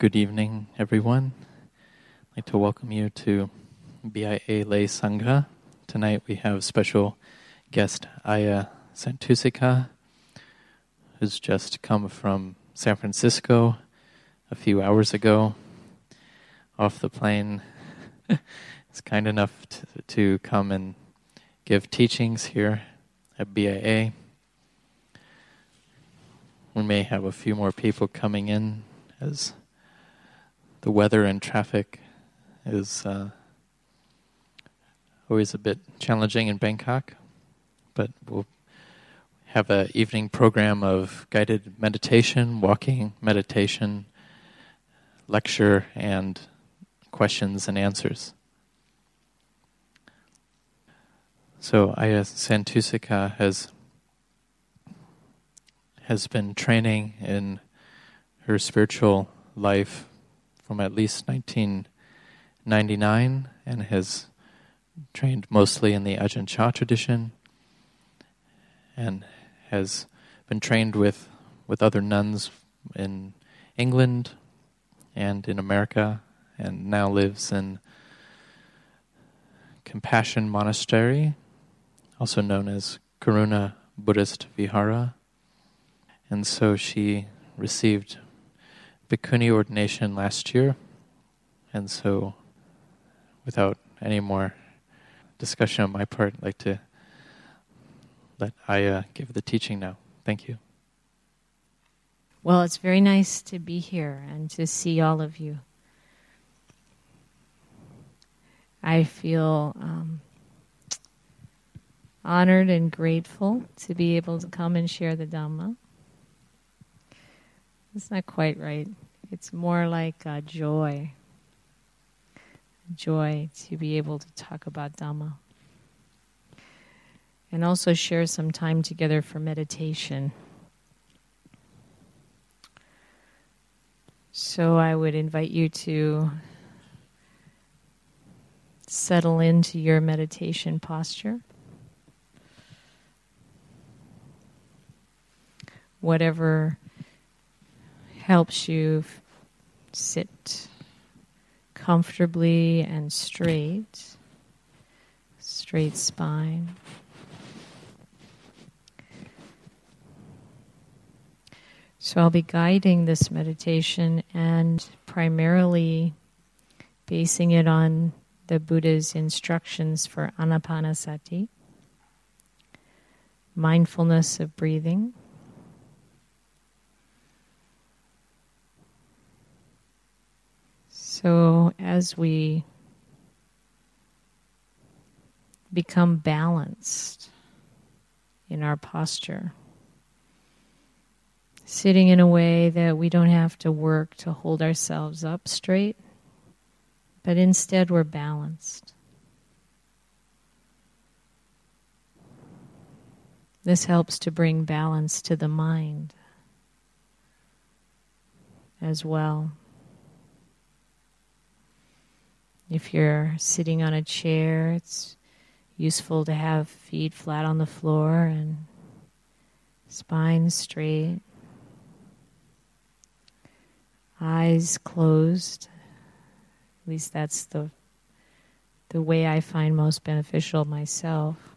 Good evening, everyone. I'd like to welcome you to BIA Lay Sangha. Tonight we have special guest Ayya Santussika, who's just come from San Francisco a few hours ago off the plane. It's kind enough to, to come and give teachings here at BIA. We may have a few more people coming in as the weather and traffic is uh, always a bit challenging in Bangkok, but we'll have an evening program of guided meditation, walking meditation, lecture, and questions and answers. So Ayya Santussika has has been training in her spiritual life from at least 1999 and has trained mostly in the Ajahn Chah tradition and has been trained with, with other nuns in England and in America and now lives in Compassion Monastery, also known as Karuna Buddhist Vihara. And so she received bhikkhuni ordination last year, and so without any more discussion on my part, I'd like to let Ayya give the teaching now. Thank you. Well, it's very nice to be here and to see all of you. I feel um, honored and grateful to be able to come and share the Dhamma. It's not quite right. It's more like joy. Joy to be able to talk about Dhamma. And also share some time together for meditation. So I would invite you to settle into your meditation posture. Whatever helps you sit comfortably and straight, straight spine. So I'll be guiding this meditation and primarily basing it on the Buddha's instructions for anapanasati, mindfulness of breathing. So, as we become balanced in our posture, sitting in a way that we don't have to work to hold ourselves up straight, but instead we're balanced. This helps to bring balance to the mind as well. If you're sitting on a chair, it's useful to have feet flat on the floor and spine straight, eyes closed. At least that's the the way I find most beneficial myself.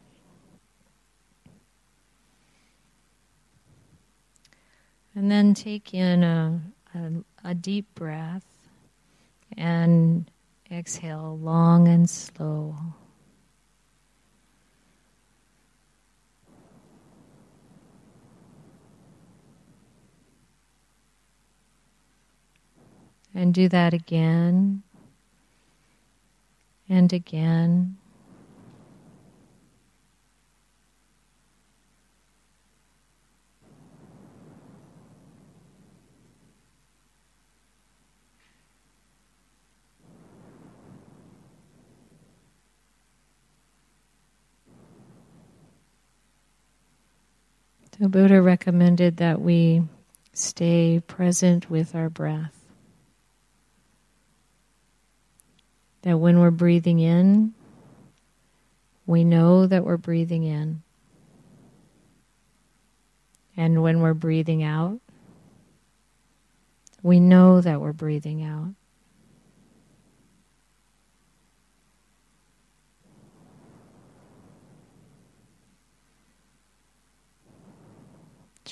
And then take in a, a, a deep breath and Exhale long and slow. And do that again and again. The Buddha recommended that we stay present with our breath. That when we're breathing in, we know that we're breathing in. And when we're breathing out, we know that we're breathing out.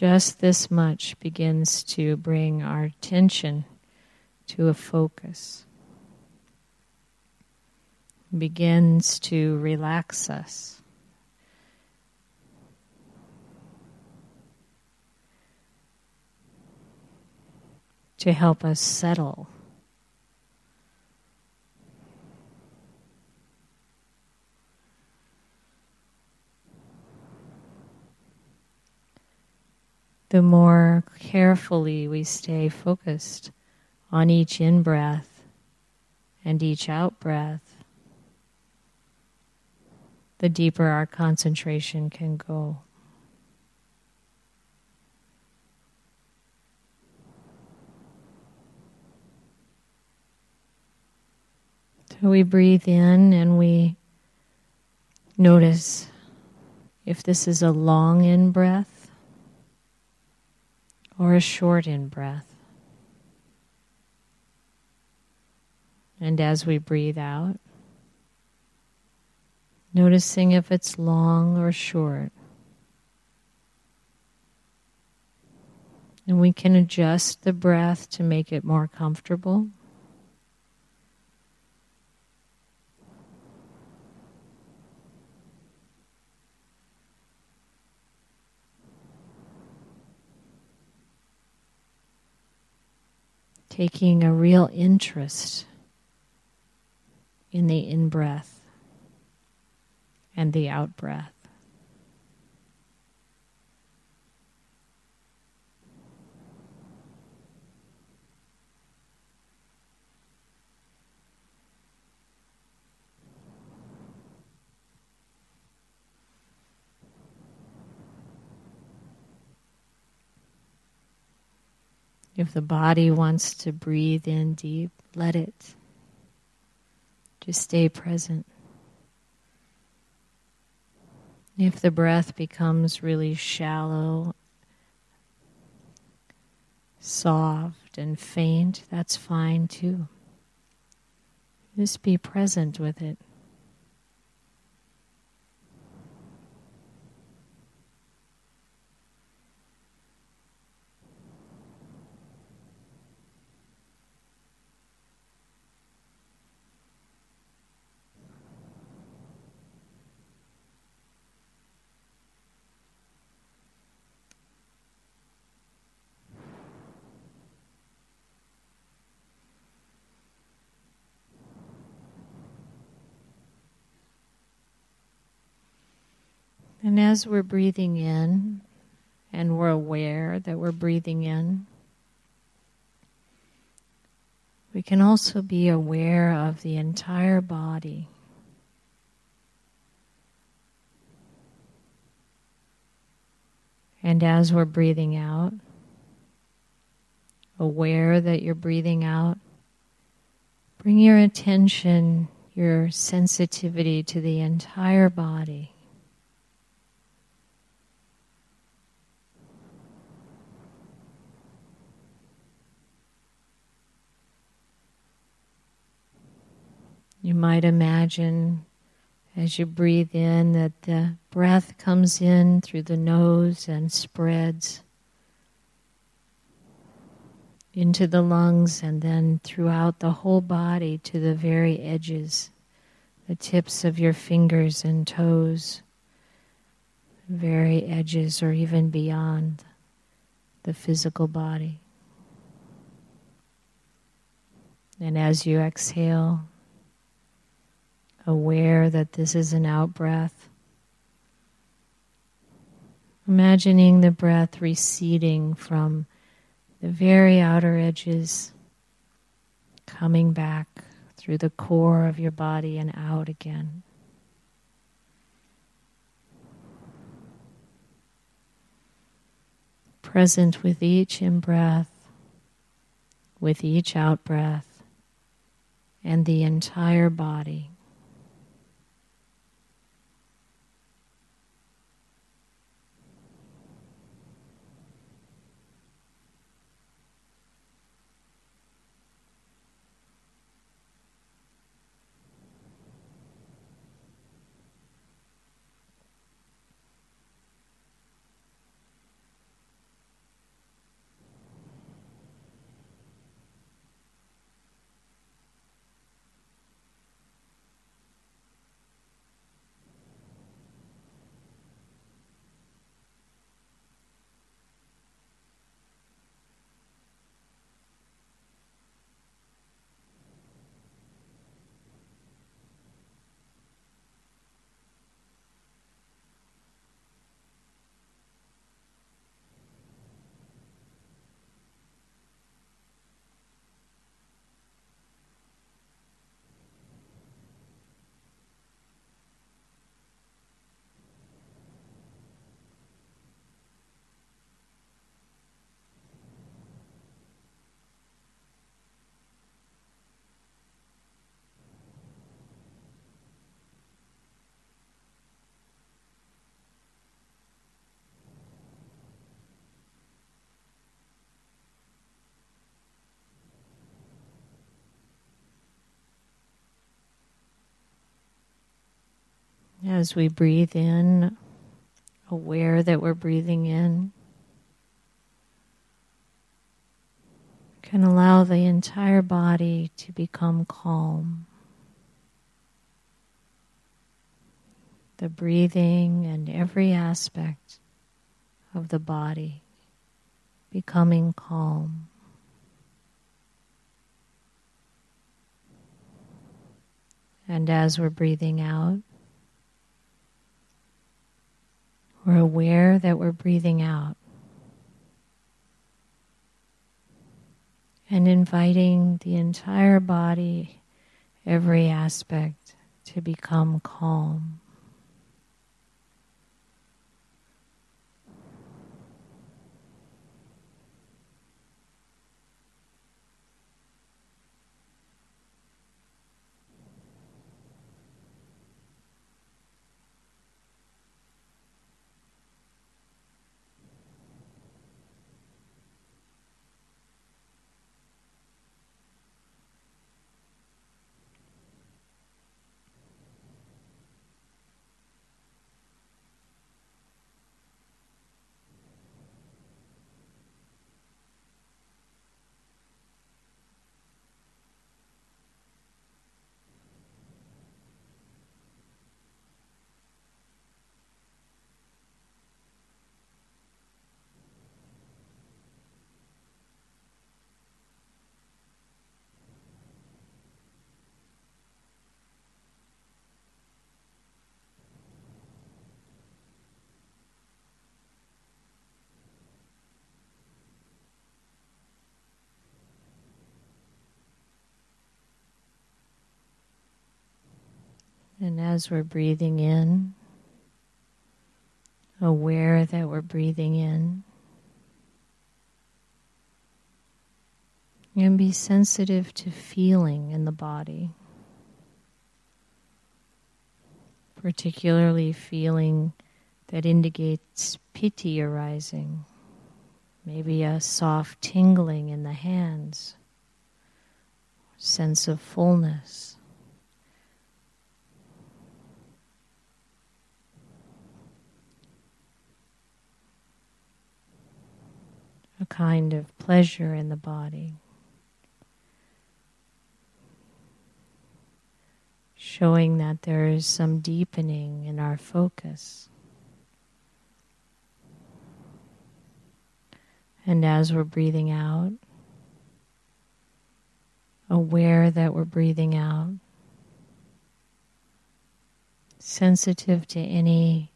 Just this much begins to bring our attention to a focus, begins to relax us. To help us settle. The more carefully we stay focused on each in breath and each out breath, the deeper our concentration can go. So we breathe in and we notice if this is a long in breath or a short in breath. And as we breathe out, noticing if it's long or short. And we can adjust the breath to make it more comfortable. Taking a real interest in the in breath and the out breath. If the body wants to breathe in deep, let it. Just stay present. If the breath becomes really shallow, soft, and faint, that's fine too. Just be present with it. And as we're breathing in, and we're aware that we're breathing in, we can also be aware of the entire body. And as we're breathing out, aware that you're breathing out, bring your attention, your sensitivity to the entire body. You might imagine as you breathe in that the breath comes in through the nose and spreads into the lungs and then throughout the whole body to the very edges, the tips of your fingers and toes, very edges or even beyond the physical body. And as you exhale, aware that this is an out breath. Imagining the breath receding from the very outer edges, coming back through the core of your body and out again. Present with each in breath, with each out breath, and the entire body. As we breathe in, aware that we're breathing in, can allow the entire body to become calm. The breathing and every aspect of the body becoming calm. And as we're breathing out, we're aware that we're breathing out. And inviting the entire body, every aspect, to become calm. And as we're breathing in, aware that we're breathing in, and be sensitive to feeling in the body, particularly feeling that indicates piti arising, maybe a soft tingling in the hands, sense of fullness. A kind of pleasure in the body. Showing that there is some deepening in our focus. And as we're breathing out, aware that we're breathing out, sensitive to any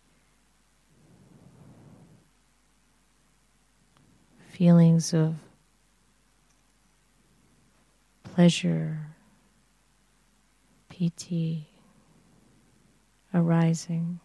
feelings of pleasure, piti arising.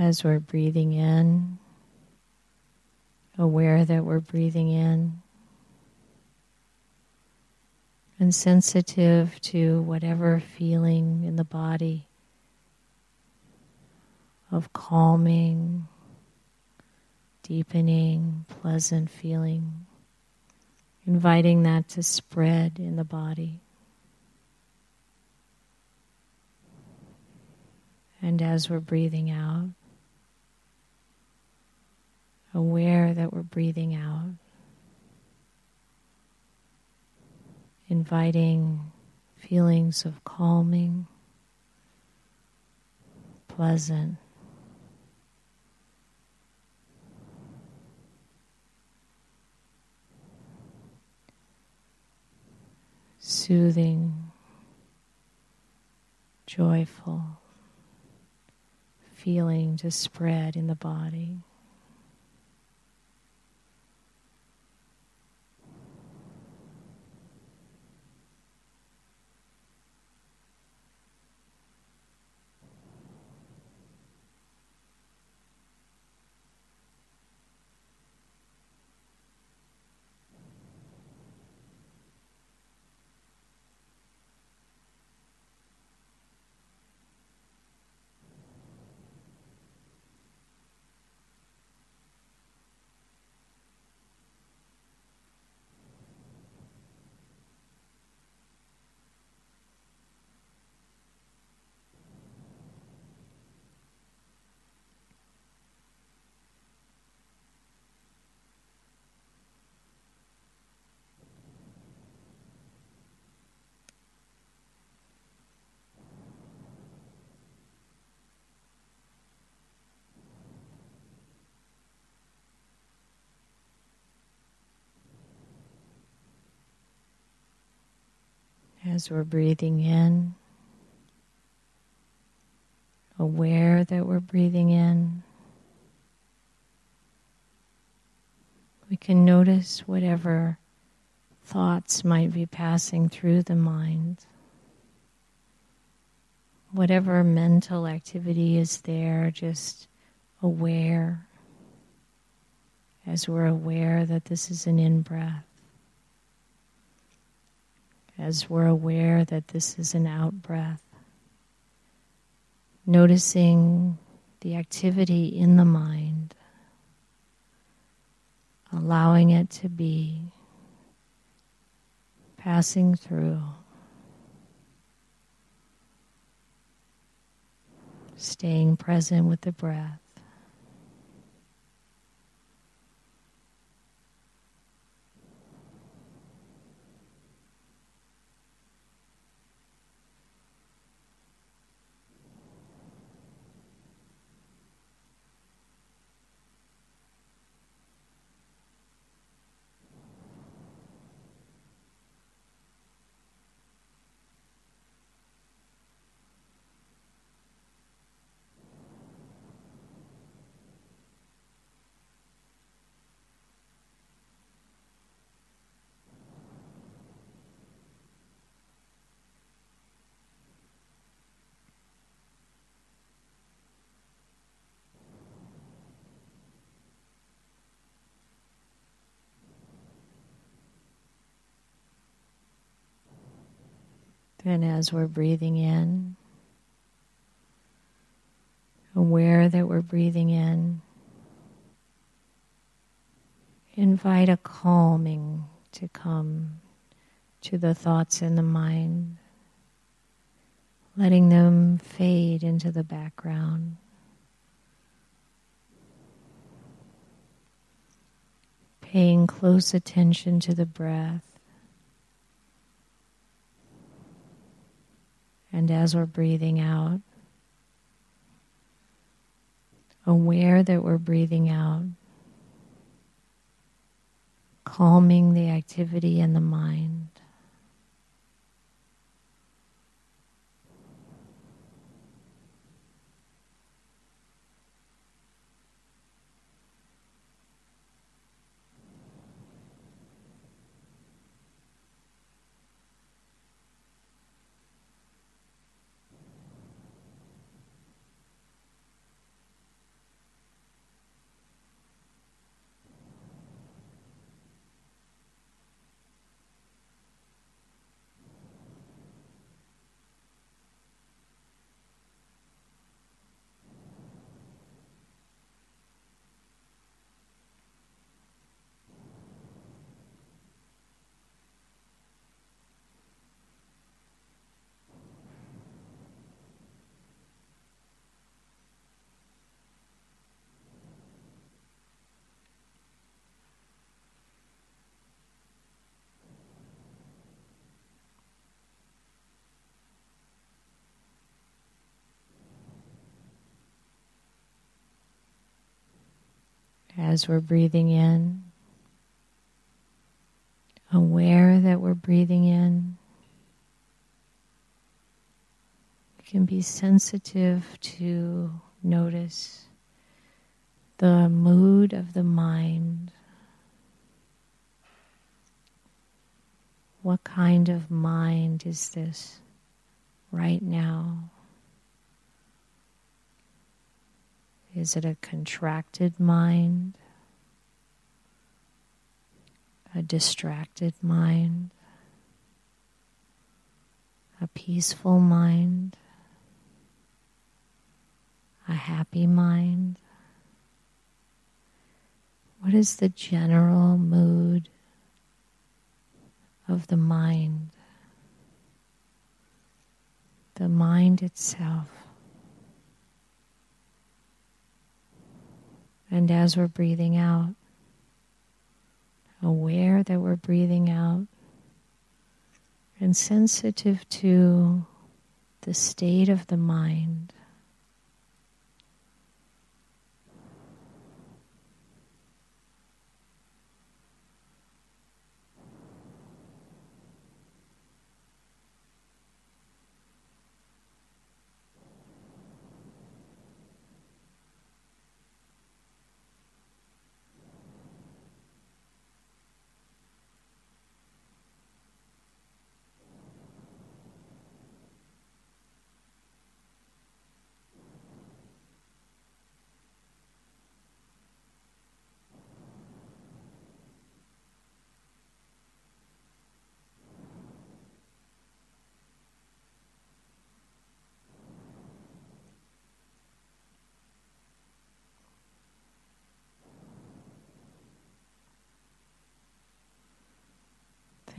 As we're breathing in, aware that we're breathing in, and sensitive to whatever feeling in the body of calming, deepening, pleasant feeling, inviting that to spread in the body. And as we're breathing out, aware that we're breathing out, inviting feelings of calming, pleasant. Soothing, joyful feeling to spread in the body. As we're breathing in, aware that we're breathing in. We can notice whatever thoughts might be passing through the mind. Whatever mental activity is there, just aware as we're aware that this is an in breath as we're aware that this is an out breath. Noticing the activity in the mind, allowing it to be, passing through, staying present with the breath. Then, as we're breathing in, aware that we're breathing in, invite a calming to come to the thoughts in the mind, letting them fade into the background. Paying close attention to the breath. And as we're breathing out, aware that we're breathing out, calming the activity in the mind. As we're breathing in, aware that we're breathing in. We can be sensitive to notice the mood of the mind. What kind of mind is this right now? Is it a contracted mind? A distracted mind? A peaceful mind? A happy mind? What is the general mood of the mind? The mind itself. And as we're breathing out, aware that we're breathing out and sensitive to the state of the mind.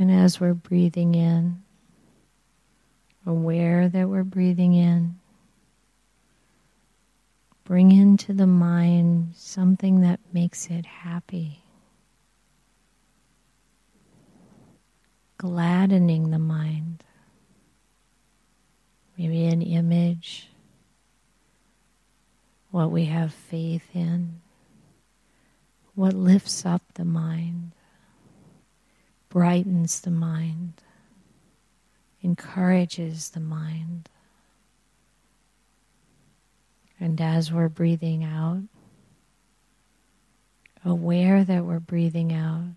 And as we're breathing in, aware that we're breathing in, bring into the mind something that makes it happy, gladdening the mind. Maybe an image, what we have faith in, what lifts up the mind brightens the mind, encourages the mind. And as we're breathing out, aware that we're breathing out,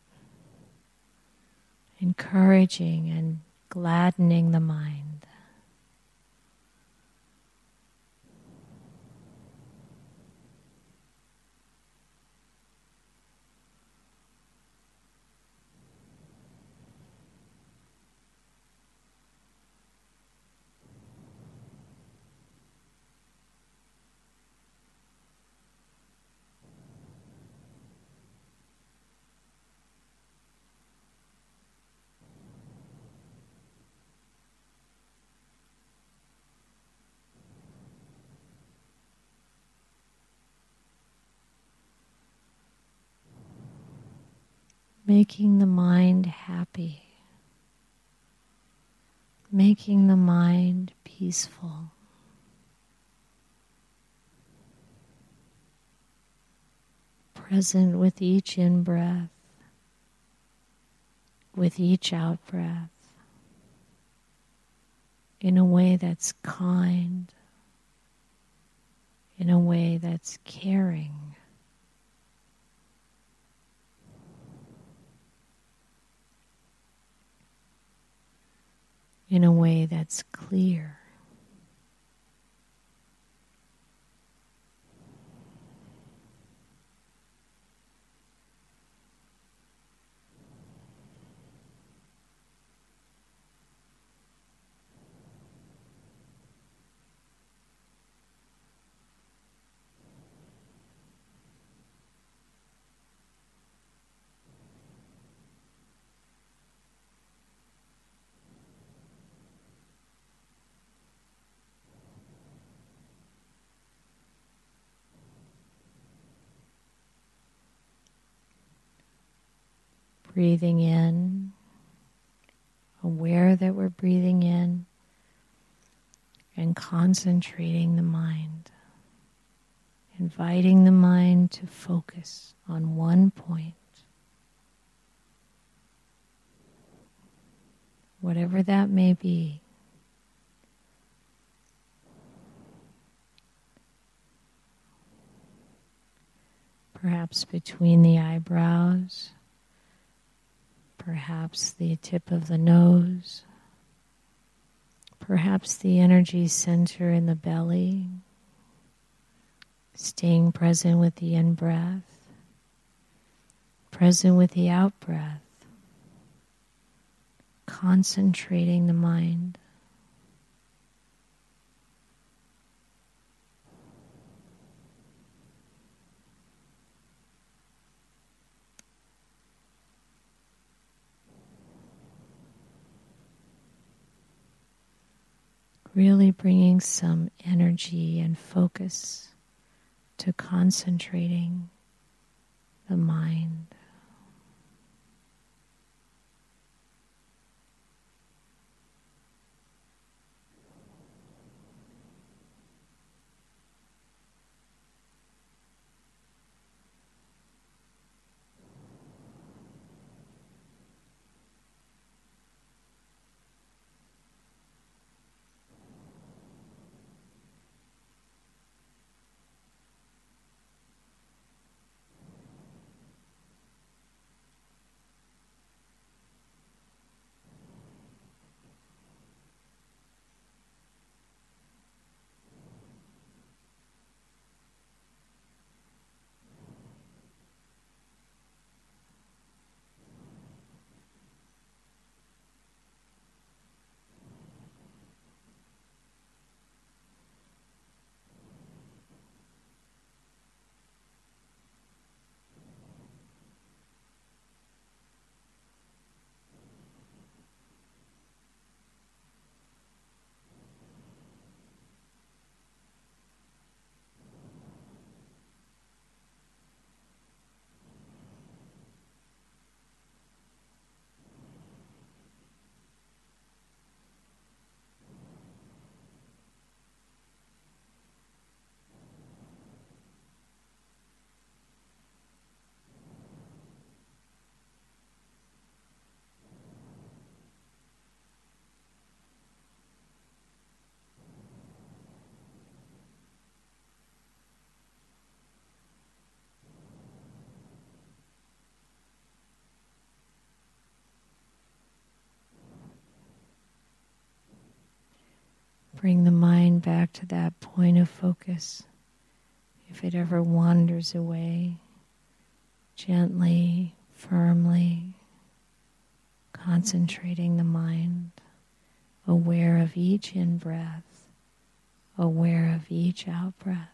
encouraging and gladdening the mind. Making the mind happy, making the mind peaceful. Present with each in breath, with each out breath, in a way that's kind, in a way that's caring. In a way that's clear. Breathing in, aware that we're breathing in, and concentrating the mind inviting the mind to focus on one point. Whatever that may be. Perhaps between the eyebrows, perhaps the tip of the nose, perhaps the energy center in the belly. Staying present with the in breath, present with the out breath, concentrating the mind. Really bringing some energy and focus to concentrating the mind. Bring the mind back to that point of focus. If it ever wanders away, gently, firmly, concentrating the mind, aware of each in breath, aware of each out breath.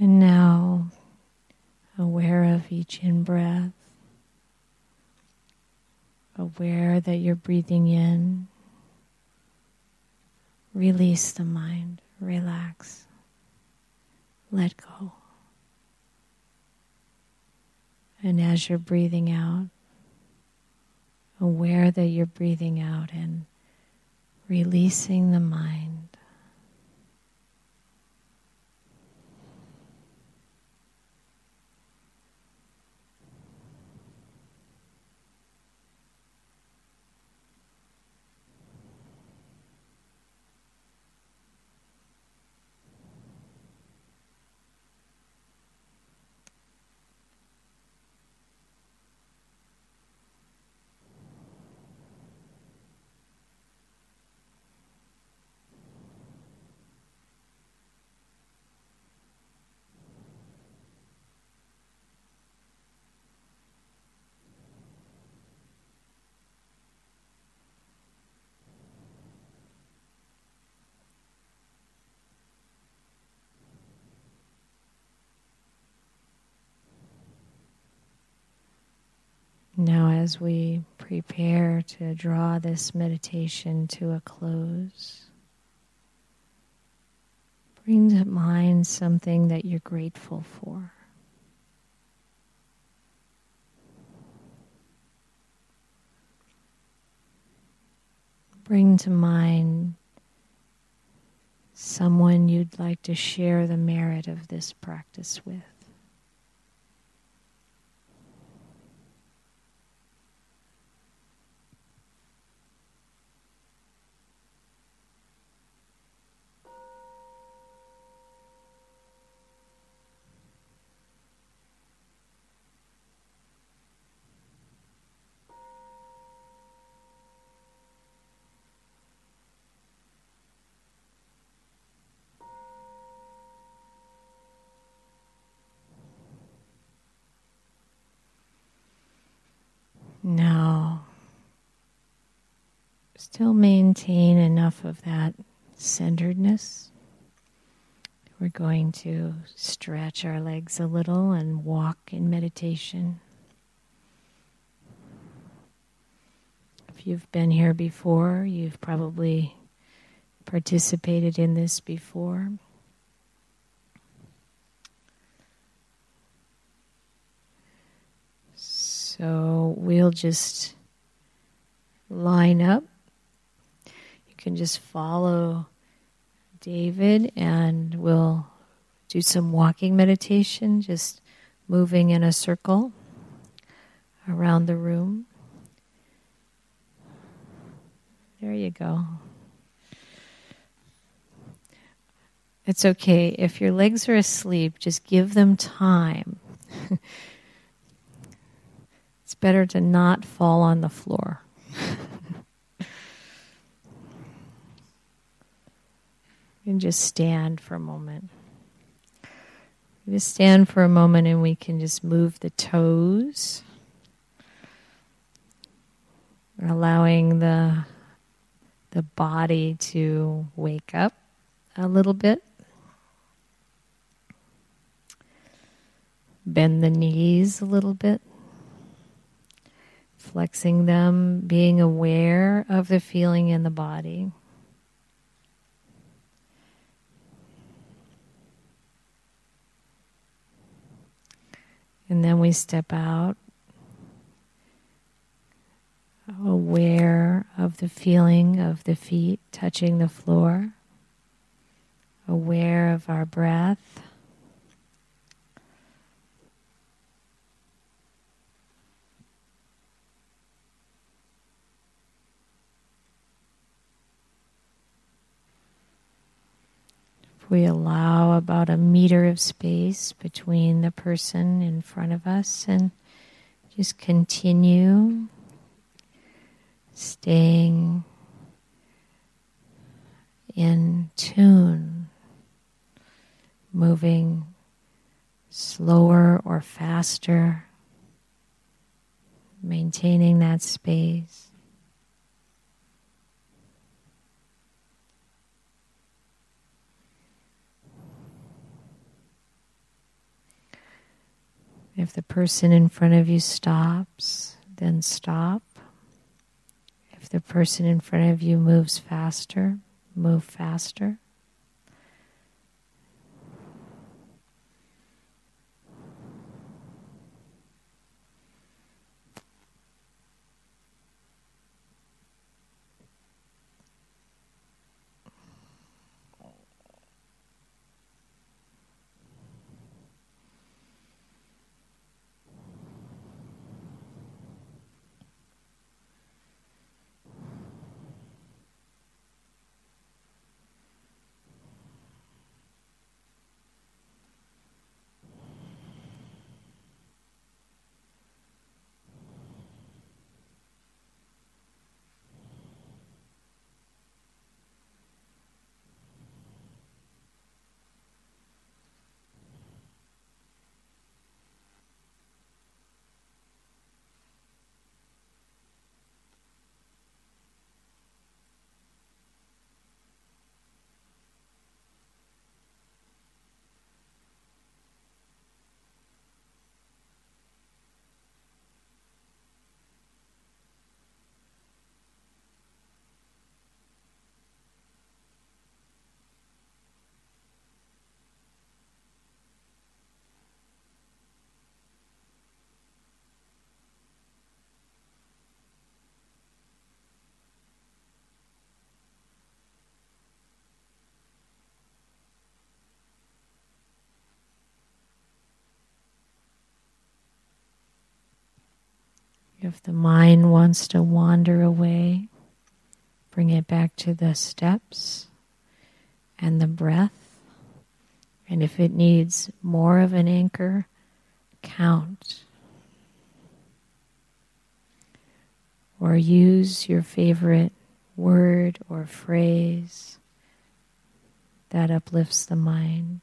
And now, aware each in breath, aware that you're breathing in, release the mind, relax, let go. And as you're breathing out, aware that you're breathing out and releasing the mind. Now, as we prepare to draw this meditation to a close, bring to mind something that you're grateful for. Bring to mind someone you'd like to share the merit of this practice with. Now, still maintain enough of that centeredness. We're going to stretch our legs a little and walk in meditation. If you've been here before, you've probably participated in this before. So we'll just line up. Can just follow David and we'll do some walking meditation, just moving in a circle around the room. There you go. It's okay. If your legs are asleep, just give them time. It's better to not fall on the floor. And just stand for a moment. Just stand for a moment and we can just move the toes. allowing the the body to wake up a little bit. Bend the knees a little bit flexing them, being aware of the feeling in the body. And then we step out, aware of the feeling of the feet touching the floor, aware of our breath. We allow about a meter of space between the person in front of us and just continue staying in tune, moving slower or faster, maintaining that space. If the person in front of you stops, then stop. If the person in front of you moves faster, move faster. If the mind wants to wander away, bring it back to the steps and the breath. And if it needs more of an anchor, count. Or use your favorite word or phrase that uplifts the mind.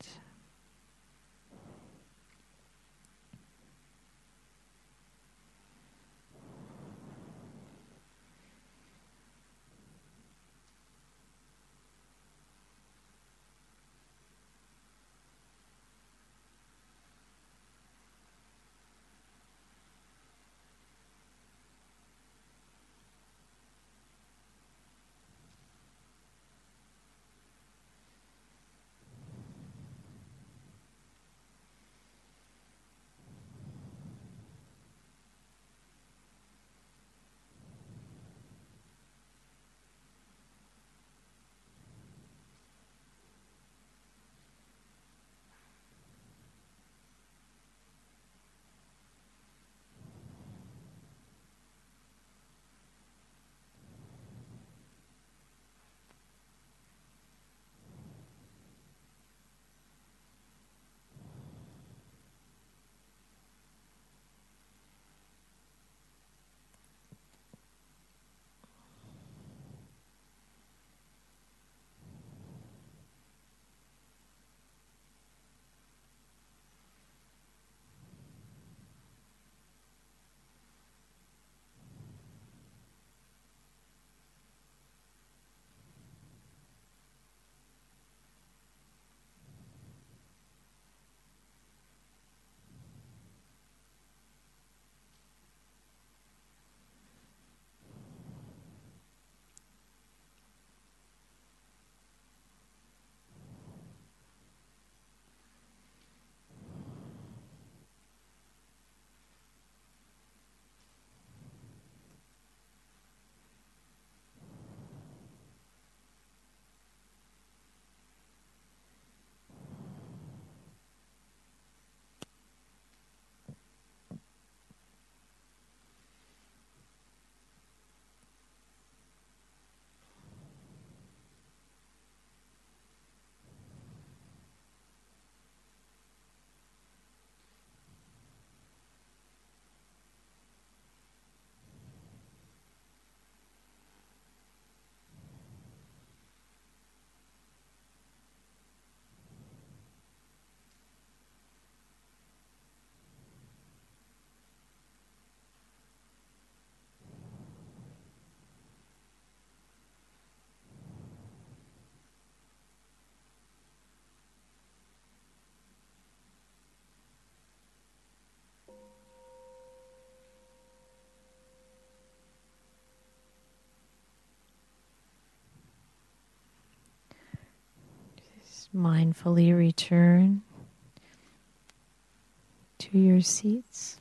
Mindfully return to your seats.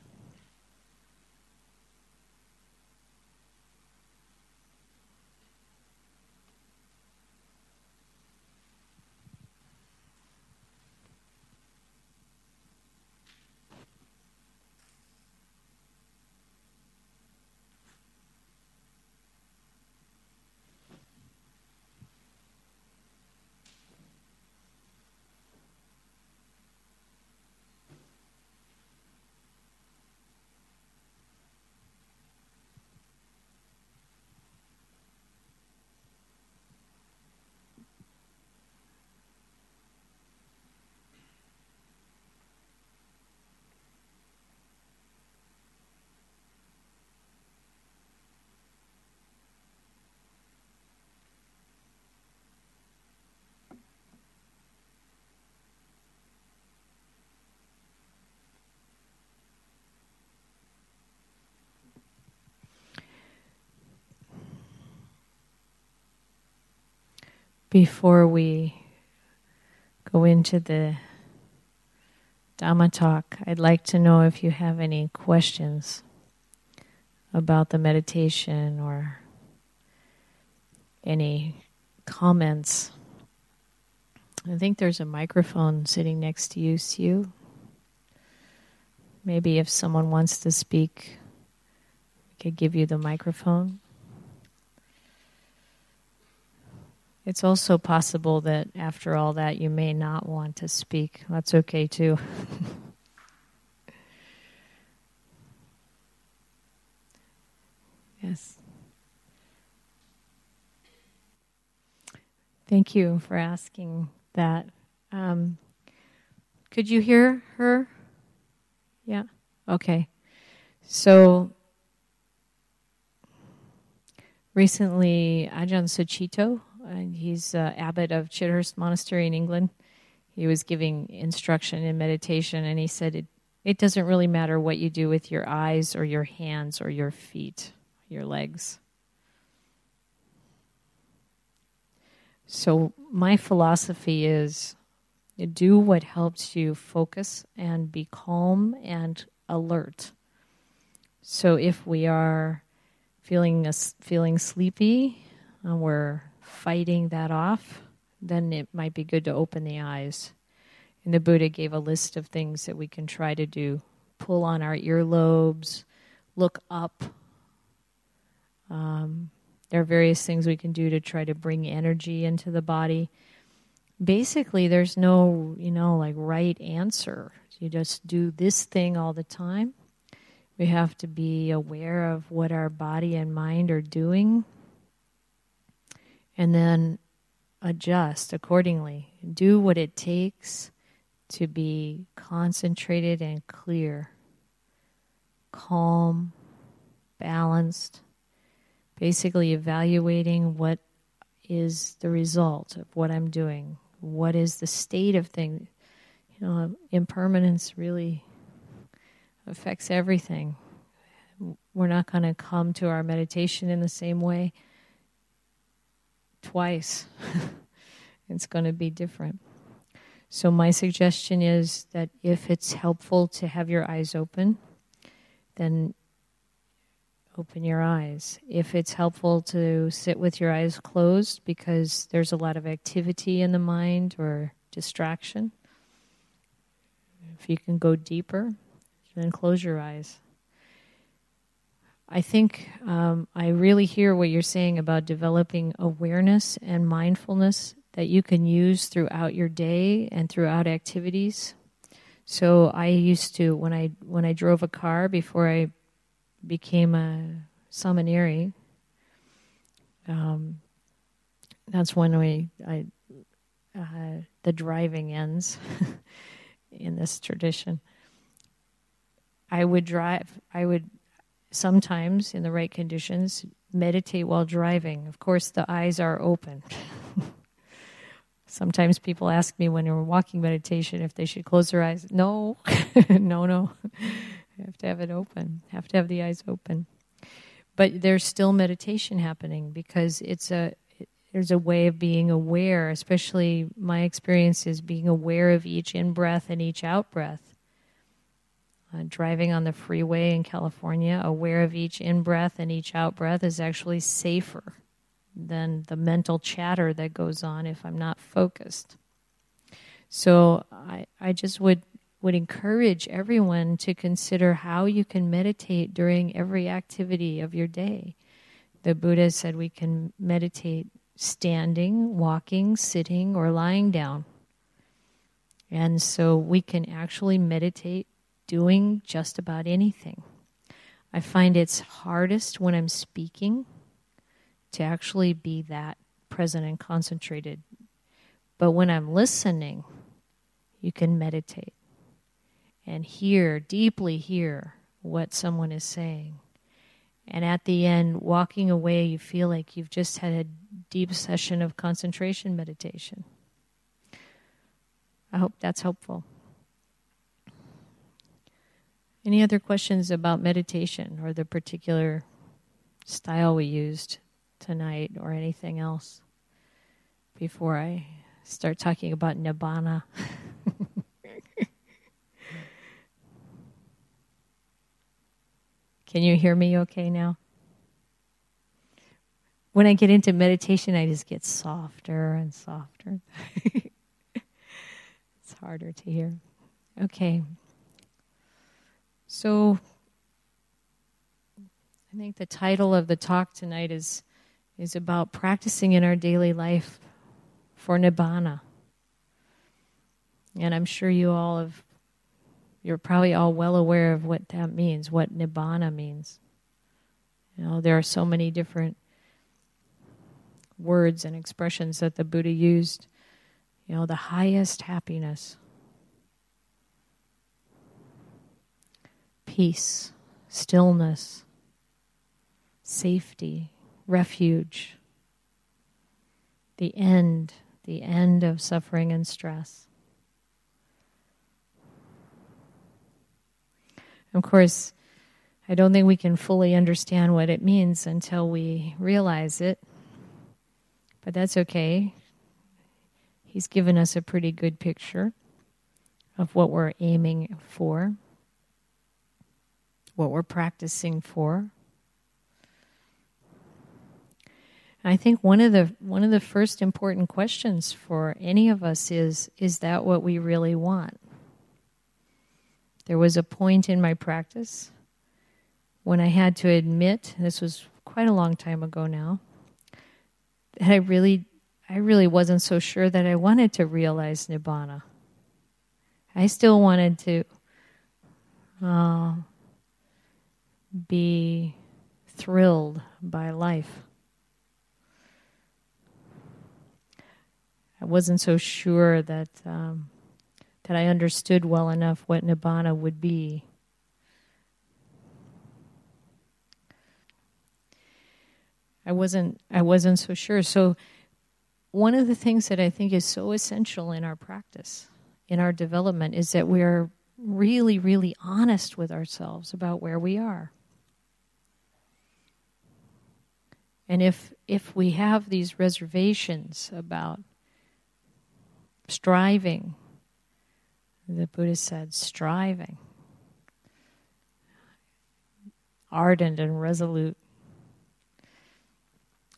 Before we go into the Dhamma talk, I'd like to know if you have any questions about the meditation or any comments. I think there's a microphone sitting next to you, Sue. Maybe if someone wants to speak, we could give you the microphone. It's also possible that after all that you may not want to speak. That's okay too. yes. Thank you for asking that. Um, could you hear her? Yeah? Okay. So recently, Ajahn Sucitto, and he's uh, abbot of Chithurst Monastery in England. He was giving instruction in meditation, and he said it, it doesn't really matter what you do with your eyes or your hands or your feet, your legs. So, my philosophy is do what helps you focus and be calm and alert. So, if we are feeling, feeling sleepy, we're fighting that off, then it might be good to open the eyes. And the Buddha gave a list of things that we can try to do pull on our earlobes, look up. Um, there are various things we can do to try to bring energy into the body. Basically, there's no, you know, like right answer. You just do this thing all the time. We have to be aware of what our body and mind are doing and then adjust accordingly. Do what it takes to be concentrated and clear, calm, balanced, basically evaluating what is the result of what I'm doing, what is the state of things. You know, impermanence really affects everything. We're not going to come to our meditation in the same way twice. it's going to be different. So, my suggestion is that if it's helpful to have your eyes open, then open your eyes. If it's helpful to sit with your eyes closed because there's a lot of activity in the mind or distraction, if you can go deeper, then close your eyes. I think um, I really hear what you're saying about developing awareness and mindfulness that you can use throughout your day and throughout activities. So I used to when I when I drove a car before I became a samaneri. Um, that's when we I uh, the driving ends in this tradition. I would drive. I would sometimes, in the right conditions, meditate while driving. Of course, the eyes are open. Sometimes people ask me when they're walking meditation if they should close their eyes. No, no, no. You have to have it open. Have to have the eyes open. But there's still meditation happening because it's a there's a way of being aware. Especially my experience is being aware of each in breath and each out breath uh, driving on the freeway in California, aware of each in breath and each out breath, is actually safer than the mental chatter that goes on if I'm not focused. So I, I just would would encourage everyone to consider how you can meditate during every activity of your day. The Buddha said we can meditate standing, walking, sitting, or lying down. And so we can actually meditate doing just about anything. I find it's hardest when I'm speaking to actually be that present and concentrated. But when I'm listening, you can meditate and hear, deeply hear what someone is saying. And at the end, walking away, you feel like you've just had a deep session of concentration meditation. I hope that's helpful. Any other questions about meditation or the particular style we used tonight or anything else before I start talking about nibbana? Can you hear me okay now? When I get into meditation, I just get softer and softer. it's harder to hear. Okay. So I think the title of the talk tonight is is about practicing in our daily life for nibbana. And I'm sure you all have you're probably all well aware of what that means, what nibbana means. You know, there are so many different words and expressions that the Buddha used. You know, the highest happiness, peace, stillness, safety, refuge, the end, the end of suffering and stress. Of course, I don't think we can fully understand what it means until we realize it. But that's okay. He's given us a pretty good picture of what we're aiming for, what we're practicing for. I think one of the one of the first important questions for any of us is is that what we really want? There was a point in my practice when I had to admit, this was quite a long time ago now, that I really I really wasn't so sure that I wanted to realize nibbana. I still wanted to uh, be thrilled by life. I wasn't so sure that um, that I understood well enough what nibbana would be. I wasn't I wasn't so sure. So one of the things that I think is so essential in our practice, in our development, is that we're really, really honest with ourselves about where we are. And if if we have these reservations about striving the Buddha said, striving, ardent and resolute,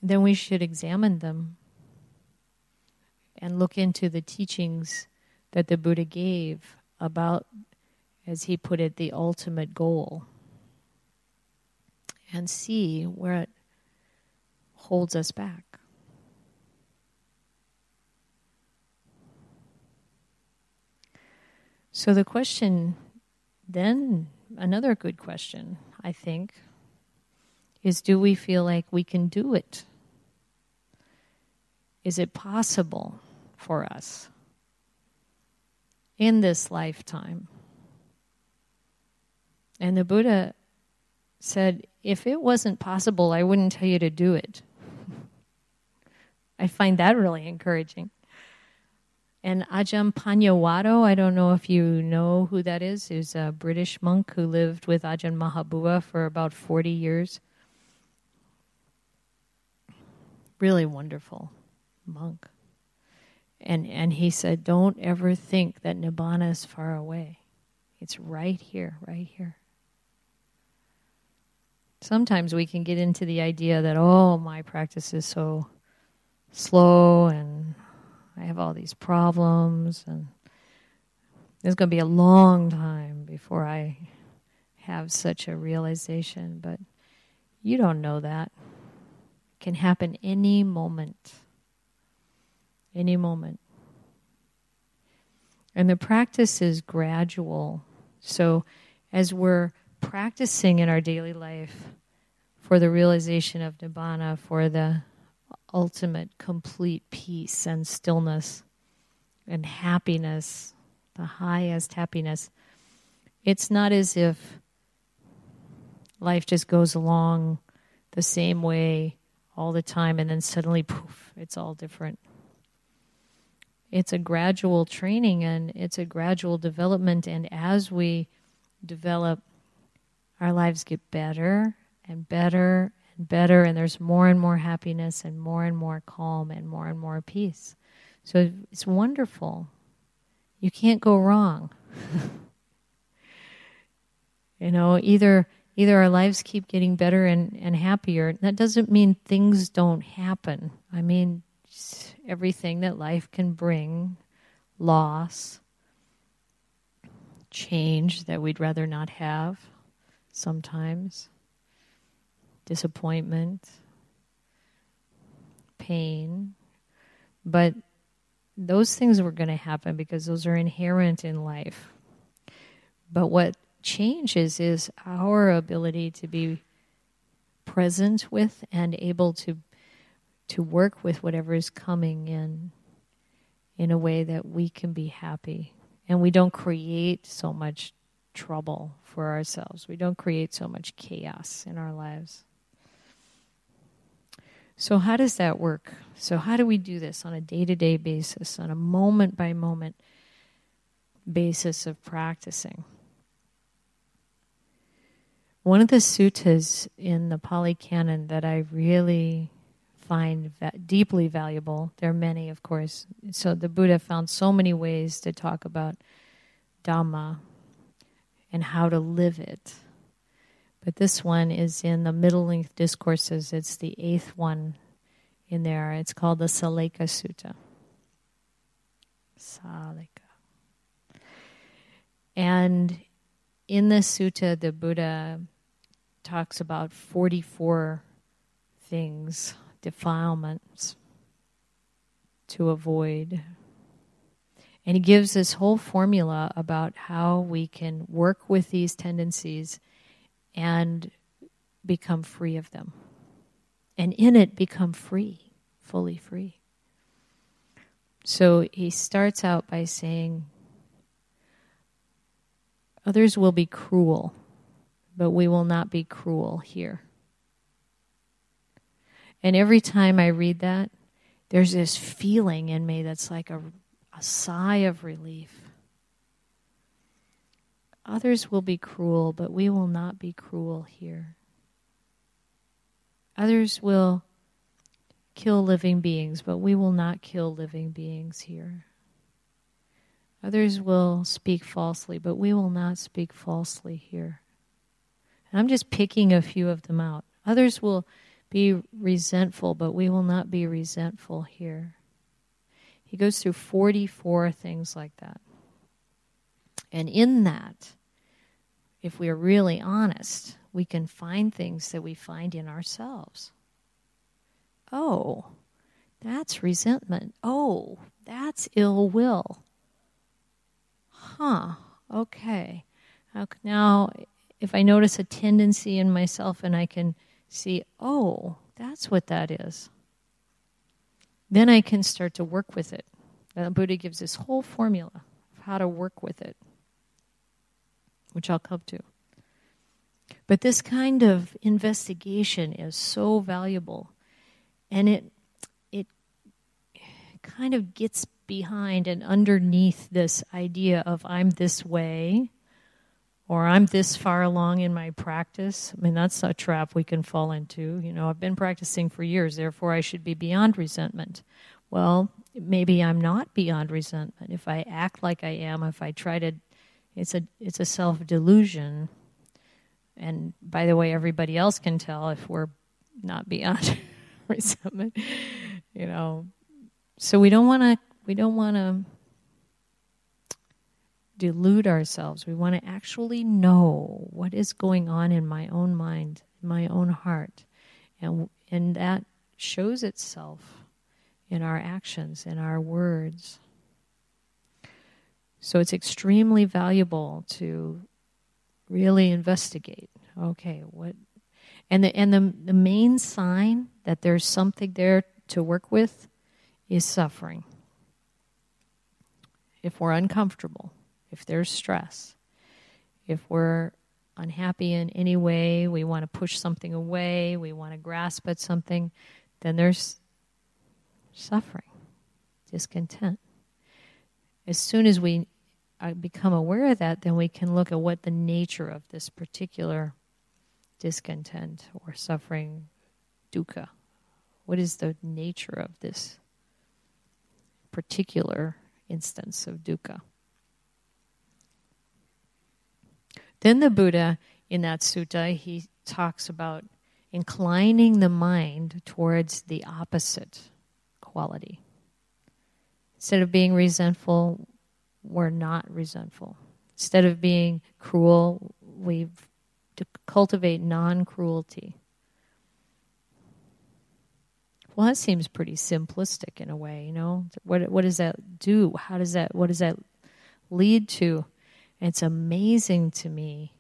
then we should examine them and look into the teachings that the Buddha gave about, as he put it, the ultimate goal and see where it holds us back. So the question, then, another good question, I think, is do we feel like we can do it? Is it possible for us in this lifetime? And the Buddha said, if it wasn't possible, I wouldn't tell you to do it. I find that really encouraging. And Ajahn Paññāvaddho, I don't know if you know who that is, He's a British monk who lived with Ajahn Mahabua for about 40 years. Really wonderful monk. And, and he said, Don't ever think that Nibbana is far away. It's right here, right here. Sometimes we can get into the idea that, oh, my practice is so slow and I have all these problems, and it's going to be a long time before I have such a realization. But you don't know that. It can happen any moment. Any moment. And the practice is gradual. So as we're practicing in our daily life for the realization of nibbana, for the ultimate complete peace and stillness and happiness, the highest happiness. It's not as if life just goes along the same way all the time and then suddenly poof, it's all different. It's a gradual training and it's a gradual development and as we develop our lives get better and better better, and there's more and more happiness, and more and more calm, and more and more peace. So it's wonderful. You can't go wrong. you know, either either our lives keep getting better and, and happier. That doesn't mean things don't happen. I mean, everything that life can bring loss, change that we'd rather not have sometimes disappointment, pain. But those things were going to happen because those are inherent in life. But what changes is our ability to be present with and able to to work with whatever is coming in in a way that we can be happy and we don't create so much trouble for ourselves. We don't create so much chaos in our lives. So, how does that work? So, how do we do this on a day to day basis, on a moment by moment basis of practicing? One of the suttas in the Pali Canon that I really find va- deeply valuable, there are many, of course. So, the Buddha found so many ways to talk about Dhamma and how to live it. But this one is in the middle length discourses. It's the eighth one in there. It's called the Sallekha Sutta. Sallekha. And in the sutta, the Buddha talks about 44 things, defilements to avoid. And he gives this whole formula about how we can work with these tendencies and become free of them. And in it, become free, fully free. So he starts out by saying, Others will be cruel, but we will not be cruel here. And every time I read that, there's this feeling in me that's like a, a sigh of relief Others will be cruel, but we will not be cruel here. Others will kill living beings, but we will not kill living beings here. Others will speak falsely, but we will not speak falsely here. And I'm just picking a few of them out. Others will be resentful, but we will not be resentful here. He goes through 44 things like that. And in that, if we are really honest, we can find things that we find in ourselves. Oh, that's resentment. Oh, that's ill will. Huh, okay. Now, if I notice a tendency in myself and I can see, oh, that's what that is, then I can start to work with it. The Buddha gives this whole formula of how to work with it which I'll come to. But this kind of investigation is so valuable, and it it kind of gets behind and underneath this idea of I'm this way or I'm this far along in my practice. I mean, that's a trap we can fall into. You know, I've been practicing for years, therefore I should be beyond resentment. Well, maybe I'm not beyond resentment. If I act like I am, if I try to it's a it's a self delusion. And by the way, everybody else can tell if we're not beyond resentment. You know, so we don't want to we don't want to delude ourselves. We want to actually know what is going on in my own mind, in my own heart. And and that shows itself in our actions, in our words. So it's extremely valuable to really investigate. Okay, what and the and the the main sign that there's something there to work with is suffering. If we're uncomfortable, if there's stress, if we're unhappy in any way, we want to push something away, we want to grasp at something, then there's suffering, discontent as soon as we uh, become aware of that, then we can look at what the nature of this particular discontent or suffering, dukkha. What is the nature of this particular instance of dukkha? Then the Buddha, in that sutta, he talks about inclining the mind towards the opposite quality. Instead of being resentful, we're not resentful. Instead of being cruel, we cultivate non cruelty. well, that seems pretty simplistic in a way, you know. What what does that do? How does that what does that lead to? And it's amazing to me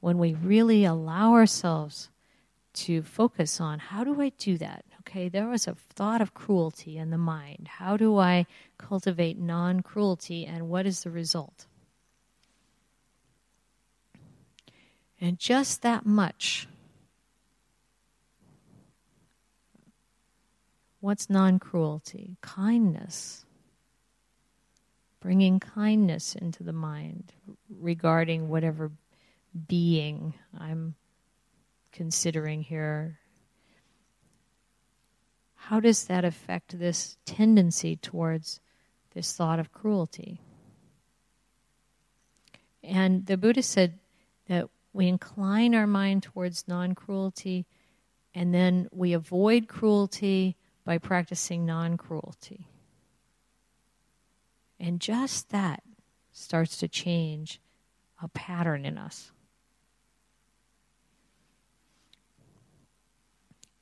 when we really allow ourselves to focus on how do I do that? Okay, there was a thought of cruelty in the mind. How do I cultivate non cruelty, and what is the result? And just that much. What's non cruelty? Kindness. Bringing kindness into the mind regarding whatever being I'm considering here. How does that affect this tendency towards this thought of cruelty? And the Buddha said that we incline our mind towards non cruelty and then we avoid cruelty by practicing non cruelty. And just that starts to change a pattern in us.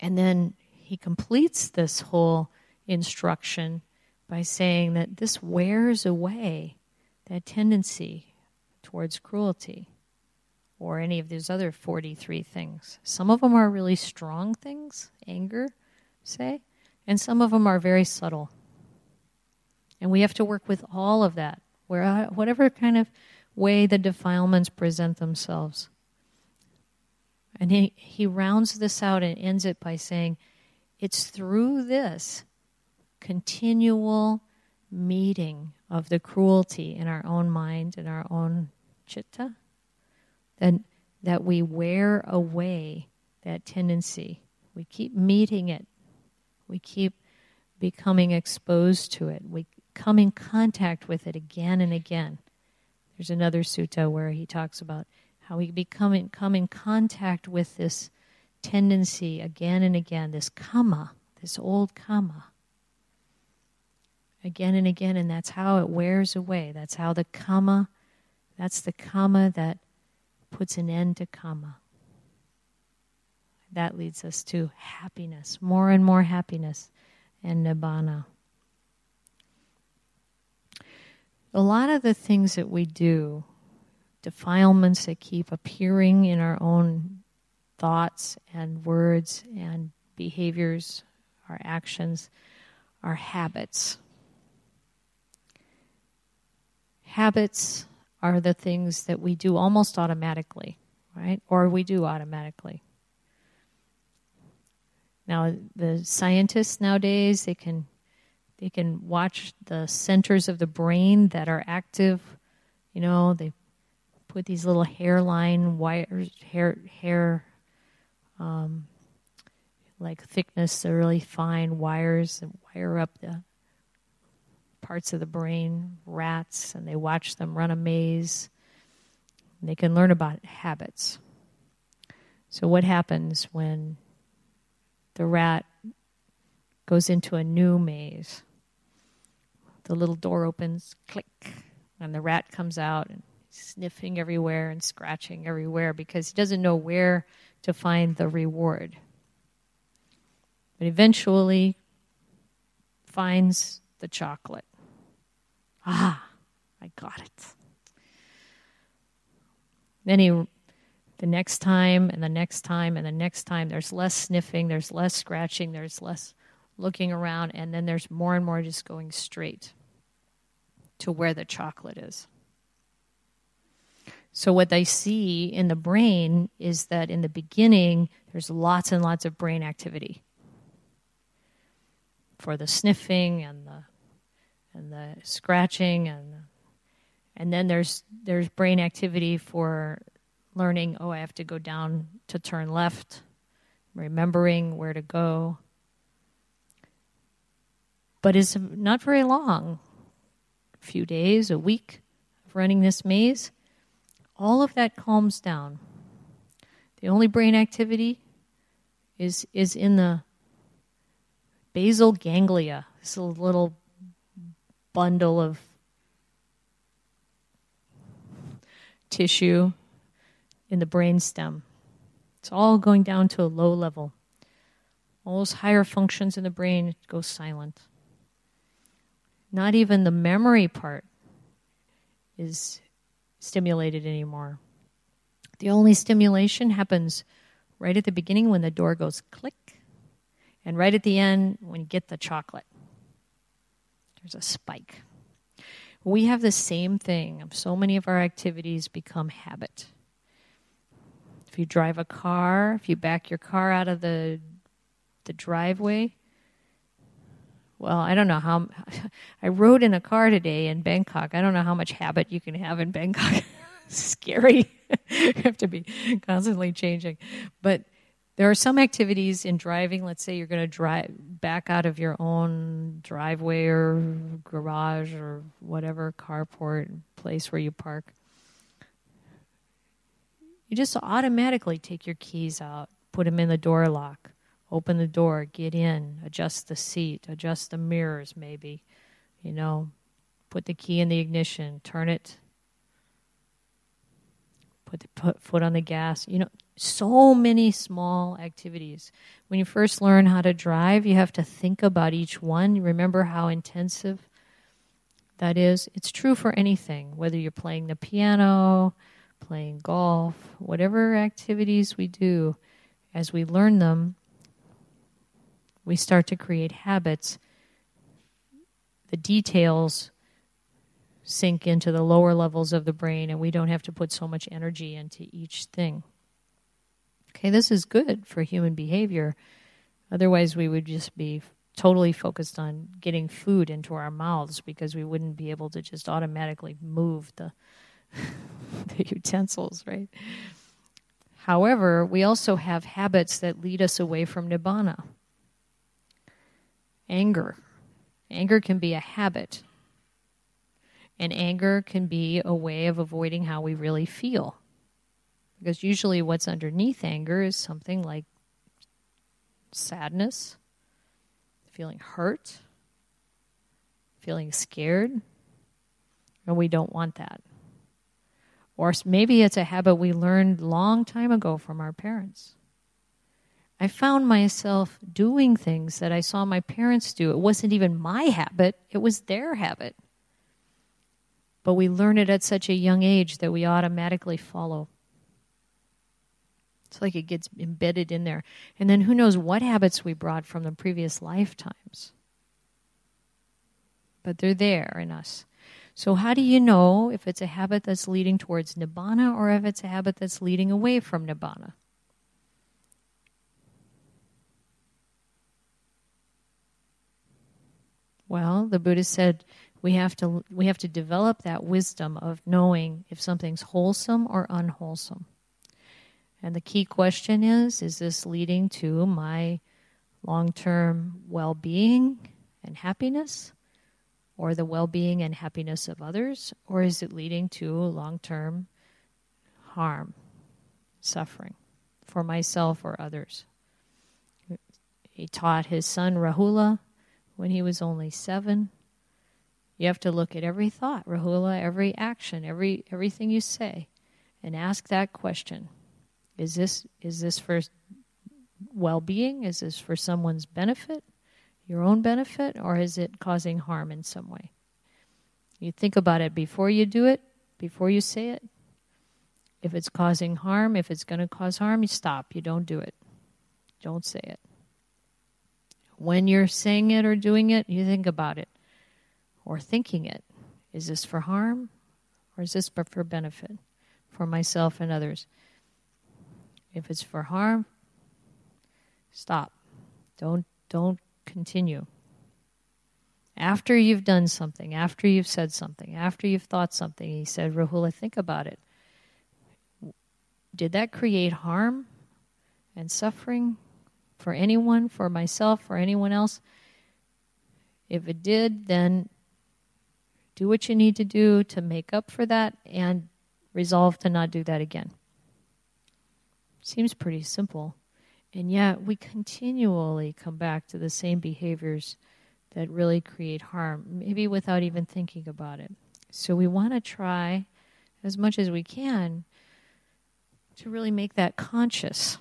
And then he completes this whole instruction by saying that this wears away that tendency towards cruelty or any of those other 43 things. Some of them are really strong things, anger, say, and some of them are very subtle. And we have to work with all of that, where, uh, whatever kind of way the defilements present themselves. And he, he rounds this out and ends it by saying, It's through this continual meeting of the cruelty in our own mind and our own chitta that, that we wear away that tendency. We keep meeting it, we keep becoming exposed to it, we come in contact with it again and again. There's another sutta where he talks about how we become in, come in contact with this tendency again and again, this kamma, this old kamma. Again and again, and that's how it wears away. That's how the kamma, that's the kamma that puts an end to kamma. That leads us to happiness, more and more happiness, and nibbana. A lot of the things that we do defilements that keep appearing in our own thoughts and words and behaviors, our actions, our habits. Habits are the things that we do almost automatically, right? Or we do automatically. Now, the scientists nowadays they can they can watch the centers of the brain that are active. You know, they put these little hairline wires, hair, hair, um, like thickness, the really fine wires, and wire up the parts of the brain, rats, and they watch them run a maze. They can learn about habits. So, what happens when the rat goes into a new maze? The little door opens, click, and the rat comes out and sniffing everywhere and scratching everywhere because he doesn't know where to find the reward. But eventually finds the chocolate. Ah, I got it. Then he, the next time and the next time and the next time, there's less sniffing, there's less scratching, there's less looking around, and then there's more and more just going straight to where the chocolate is. So, what they see in the brain is that in the beginning, there's lots and lots of brain activity for the sniffing and the and the scratching and and then there's there's brain activity for learning oh I have to go down to turn left remembering where to go. But it's not very long. A few days a week of running this maze all of that calms down. The only brain activity is is in the basal ganglia. This little bundle of tissue in the brain stem. It's all going down to a low level. All those higher functions in the brain go silent. Not even the memory part is stimulated anymore. The only stimulation happens right at the beginning when the door goes click, and right at the end when you get the chocolate. There's a spike. We have the same thing. So many of our activities become habit. If you drive a car, if you back your car out of the the driveway, well, I don't know how. I rode in a car today in Bangkok. I don't know how much habit you can have in Bangkok. Scary. you have to be constantly changing. But there are some activities in driving. Let's say you're going to drive back out of your own driveway or garage or whatever carport place where you park. You just automatically take your keys out, put them in the door lock Open the door, get in, adjust the seat, adjust the mirrors, maybe. You know, put the key in the ignition, turn it, put the put foot on the gas. You know, so many small activities. When you first learn how to drive, you have to think about each one. Remember how intensive that is. It's true for anything, whether you're playing the piano, playing golf, whatever activities we do, as we learn them, we start to create habits, the details sink into the lower levels of the brain, and we don't have to put so much energy into each thing. Okay, this is good for human behavior. Otherwise, we would just be totally focused on getting food into our mouths because we wouldn't be able to just automatically move the, the utensils, right? However, we also have habits that lead us away from nibbana anger. Anger can be a habit. And anger can be a way of avoiding how we really feel. Because usually what's underneath anger is something like sadness, feeling hurt, feeling scared, and we don't want that. Or maybe it's a habit we learned long time ago from our parents. I found myself doing things that I saw my parents do. It wasn't even my habit, it was their habit. But we learn it at such a young age that we automatically follow. It's like it gets embedded in there. And then who knows what habits we brought from the previous lifetimes. But they're there in us. So, how do you know if it's a habit that's leading towards nibbana or if it's a habit that's leading away from nibbana? Well, the Buddha said we have to we have to develop that wisdom of knowing if something's wholesome or unwholesome. And the key question is is this leading to my long-term well-being and happiness or the well-being and happiness of others or is it leading to long-term harm, suffering for myself or others? He taught his son Rahula when he was only seven. You have to look at every thought, Rahula, every action, every everything you say, and ask that question. Is this is this for well being? Is this for someone's benefit, your own benefit, or is it causing harm in some way? You think about it before you do it, before you say it. If it's causing harm, if it's going to cause harm, you stop. You don't do it. Don't say it. When you're saying it or doing it, you think about it or thinking it. Is this for harm or is this for benefit for myself and others? If it's for harm, stop. Don't don't continue. After you've done something, after you've said something, after you've thought something, he said, Rahula, think about it. Did that create harm and suffering for anyone, for myself, for anyone else? If it did, then do what you need to do to make up for that and resolve to not do that again. Seems pretty simple. And yet, we continually come back to the same behaviors that really create harm, maybe without even thinking about it. So, we want to try as much as we can to really make that conscious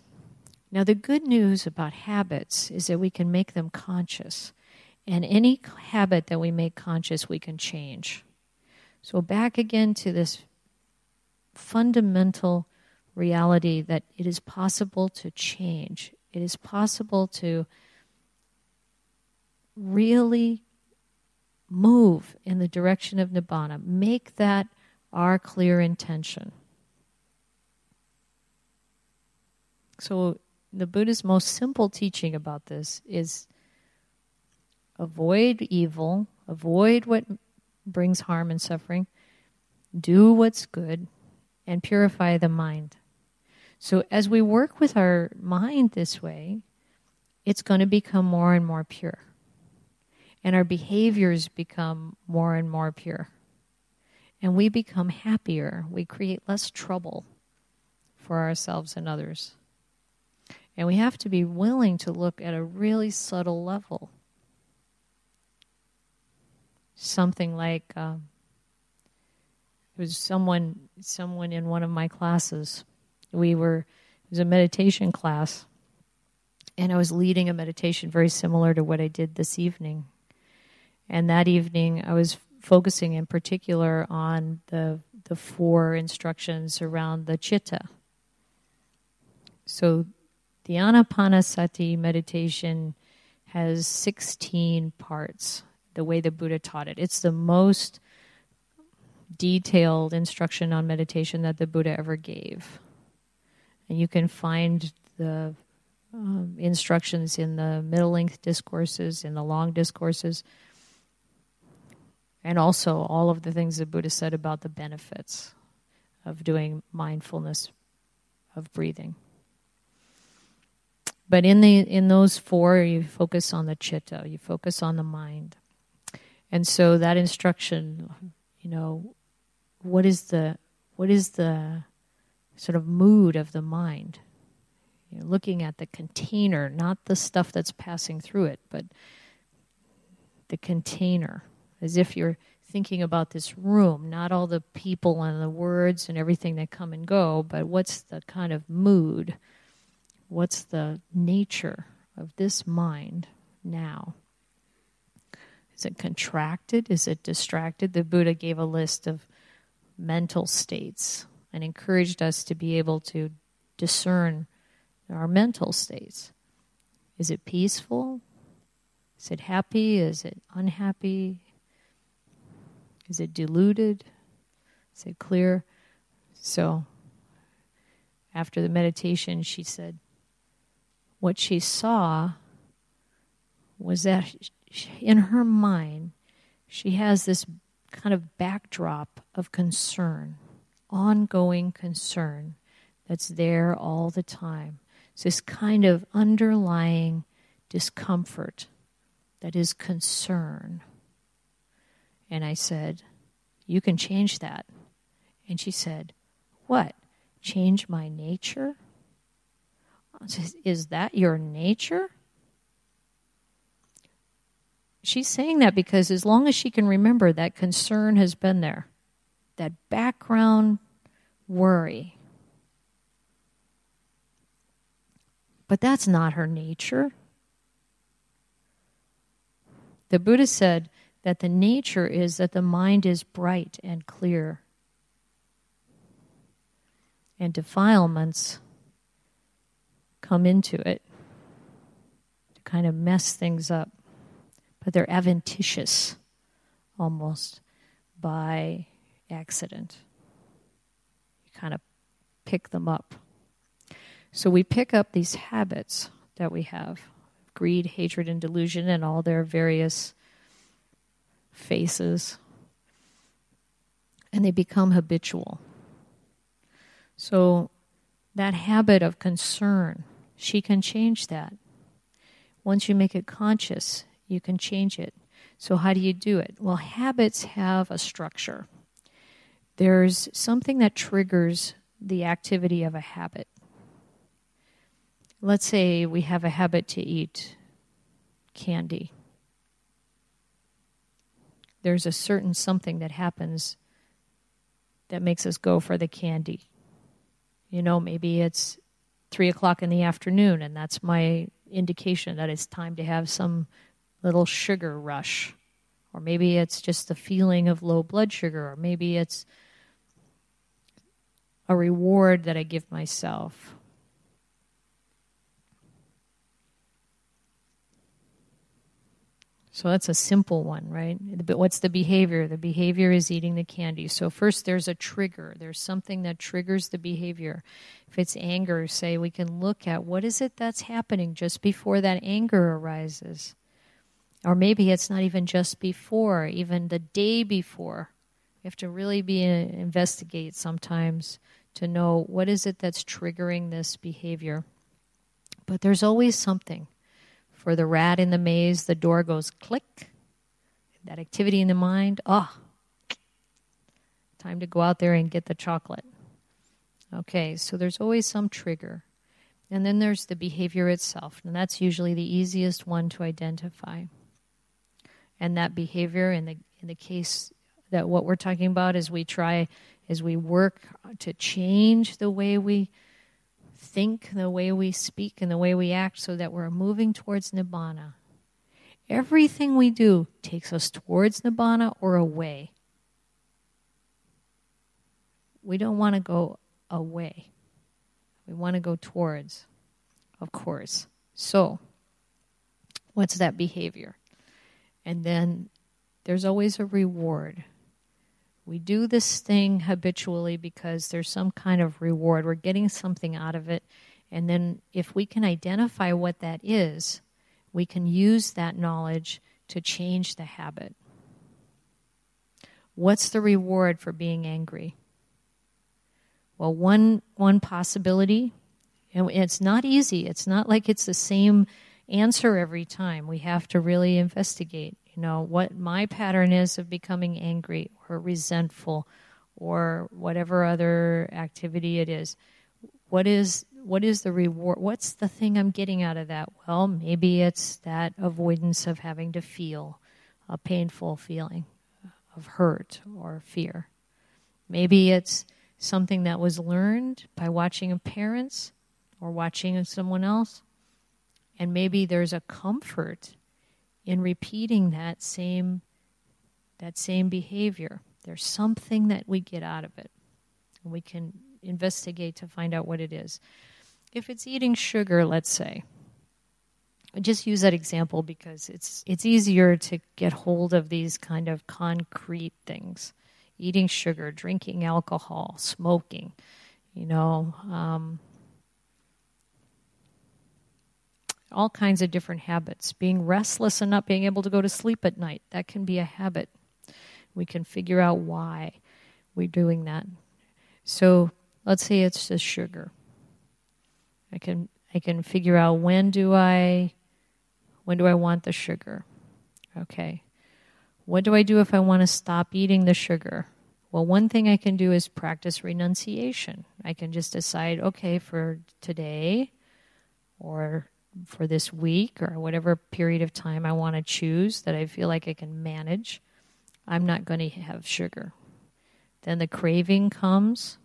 Now, the good news about habits is that we can make them conscious. And any habit that we make conscious, we can change. So, back again to this fundamental reality that it is possible to change. It is possible to really move in the direction of Nibbana. Make that our clear intention. So, the Buddha's most simple teaching about this is avoid evil, avoid what brings harm and suffering, do what's good, and purify the mind. So, as we work with our mind this way, it's going to become more and more pure. And our behaviors become more and more pure. And we become happier. We create less trouble for ourselves and others. And we have to be willing to look at a really subtle level. Something like um, it was someone someone in one of my classes. We were it was a meditation class, and I was leading a meditation very similar to what I did this evening. And that evening, I was focusing in particular on the the four instructions around the chitta. So the Anapanasati meditation has 16 parts, the way the Buddha taught it. It's the most detailed instruction on meditation that the Buddha ever gave. And you can find the um, instructions in the middle length discourses, in the long discourses, and also all of the things the Buddha said about the benefits of doing mindfulness of breathing. But in the in those four, you focus on the chitta, you focus on the mind, and so that instruction, you know, what is the what is the sort of mood of the mind? You're looking at the container, not the stuff that's passing through it, but the container, as if you're thinking about this room, not all the people and the words and everything that come and go, but what's the kind of mood What's the nature of this mind now? Is it contracted? Is it distracted? The Buddha gave a list of mental states and encouraged us to be able to discern our mental states. Is it peaceful? Is it happy? Is it unhappy? Is it deluded? Is it clear? So, after the meditation, she said, what she saw was that in her mind, she has this kind of backdrop of concern, ongoing concern that's there all the time. It's this kind of underlying discomfort that is concern. And I said, You can change that. And she said, What? Change my nature? Is that your nature? She's saying that because as long as she can remember, that concern has been there, that background worry. But that's not her nature. The Buddha said that the nature is that the mind is bright and clear. And defilements come into it to kind of mess things up. But they're adventitious almost by accident. You kind of pick them up. So we pick up these habits that we have greed, hatred, and delusion, and all their various faces. And they become habitual. So that habit of concern she can change that. Once you make it conscious, you can change it. So, how do you do it? Well, habits have a structure. There's something that triggers the activity of a habit. Let's say we have a habit to eat candy. There's a certain something that happens that makes us go for the candy. You know, maybe it's three o'clock in the afternoon, and that's my indication that it's time to have some little sugar rush. Or maybe it's just the feeling of low blood sugar, or maybe it's a reward that I give myself. So that's a simple one, right? But what's the behavior? The behavior is eating the candy. So first there's a trigger. There's something that triggers the behavior. If it's anger, say we can look at what is it that's happening just before that anger arises. Or maybe it's not even just before, even the day before. You have to really be uh, investigate sometimes to know what is it that's triggering this behavior. But there's always something. For the rat in the maze, the door goes click. That activity in the mind, oh, time to go out there and get the chocolate. Okay, so there's always some trigger. And then there's the behavior itself, and that's usually the easiest one to identify. And that behavior, in the in the case that what we're talking about is we try as we work to change the way we think, the way we speak, and the way we act so that we're moving towards nibbana. Everything we do takes us towards nibbana or away. We don't want to go away. We want to go towards, of course. So, what's that behavior? And then there's always a reward. We do this thing habitually because there's some kind of reward. We're getting something out of it. And then, if we can identify what that is, we can use that knowledge to change the habit. What's the reward for being angry? Well, one, one possibility, and it's not easy, it's not like it's the same answer every time. We have to really investigate you know, what my pattern is of becoming angry or resentful or whatever other activity it is. What is what is the reward? What's the thing I'm getting out of that? Well, maybe it's that avoidance of having to feel a painful feeling of hurt or fear. Maybe it's something that was learned by watching a parents or watching someone else. And maybe there's a comfort in repeating that same that same behavior. There's something that we get out of it. And we can investigate to find out what it is. If it's eating sugar, let's say, I just use that example because it's it's easier to get hold of these kind of concrete things. Eating sugar, drinking alcohol, smoking, you know, um, all kinds of different habits. Being restless and not being able to go to sleep at night, that can be a habit. We can figure out why we're doing that. So let's say it's just sugar. I can I can figure out when do I when do I want the sugar? Okay. What do I do if I want to stop eating the sugar? Well, one thing I can do is practice renunciation. I can just decide, okay, for today or for this week or whatever period of time I want to choose that I feel like I can manage, I'm not going to have sugar. Then the craving comes.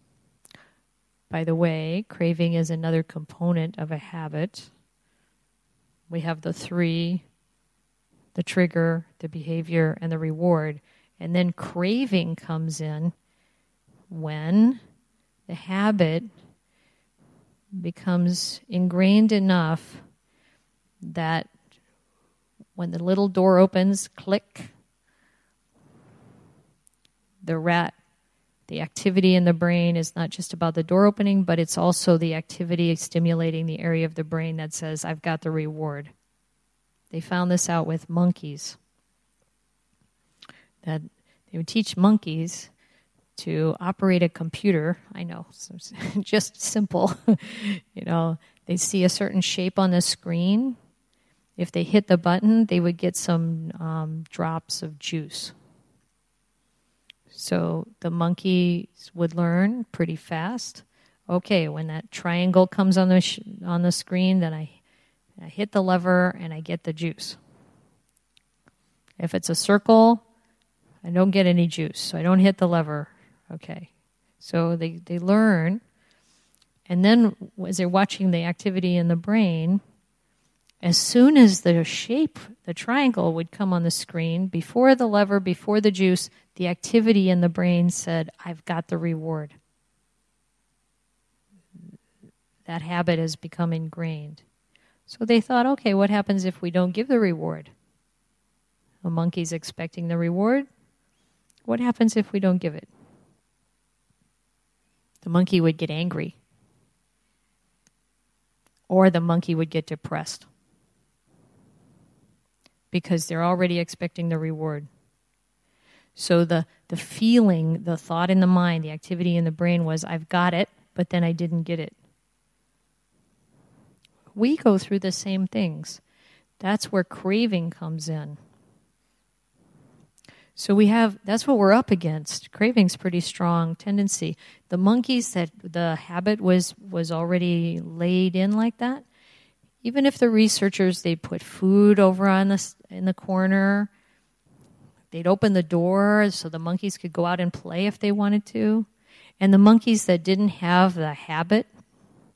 By the way, craving is another component of a habit. We have the three the trigger, the behavior, and the reward. And then craving comes in when the habit becomes ingrained enough that when the little door opens, click, the rat, the activity in the brain is not just about the door opening, but it's also the activity stimulating the area of the brain that says, I've got the reward. They found this out with monkeys. That they would teach monkeys to operate a computer. I know, just simple. you know, they see a certain shape on the screen if they hit the button, they would get some um, drops of juice. So the monkeys would learn pretty fast. Okay, when that triangle comes on the sh- on the screen, then I, I hit the lever and I get the juice. If it's a circle, I don't get any juice, so I don't hit the lever. Okay, so they they learn And then, as they're watching the activity in the brain, as soon as the shape, the triangle, would come on the screen, before the lever, before the juice, the activity in the brain said, I've got the reward. That habit has become ingrained. So they thought, okay, what happens if we don't give the reward? A monkey's expecting the reward. What happens if we don't give it? The monkey would get angry. Or the monkey would get depressed. Because they're already expecting the reward. So the, the feeling, the thought in the mind, the activity in the brain was, I've got it, but then I didn't get it. We go through the same things. That's where craving comes in. So we have that's what we're up against. Craving's pretty strong tendency. The monkeys that the habit was was already laid in like that. Even if the researchers they put food over on the in the corner, they'd open the door so the monkeys could go out and play if they wanted to. And the monkeys that didn't have the habit,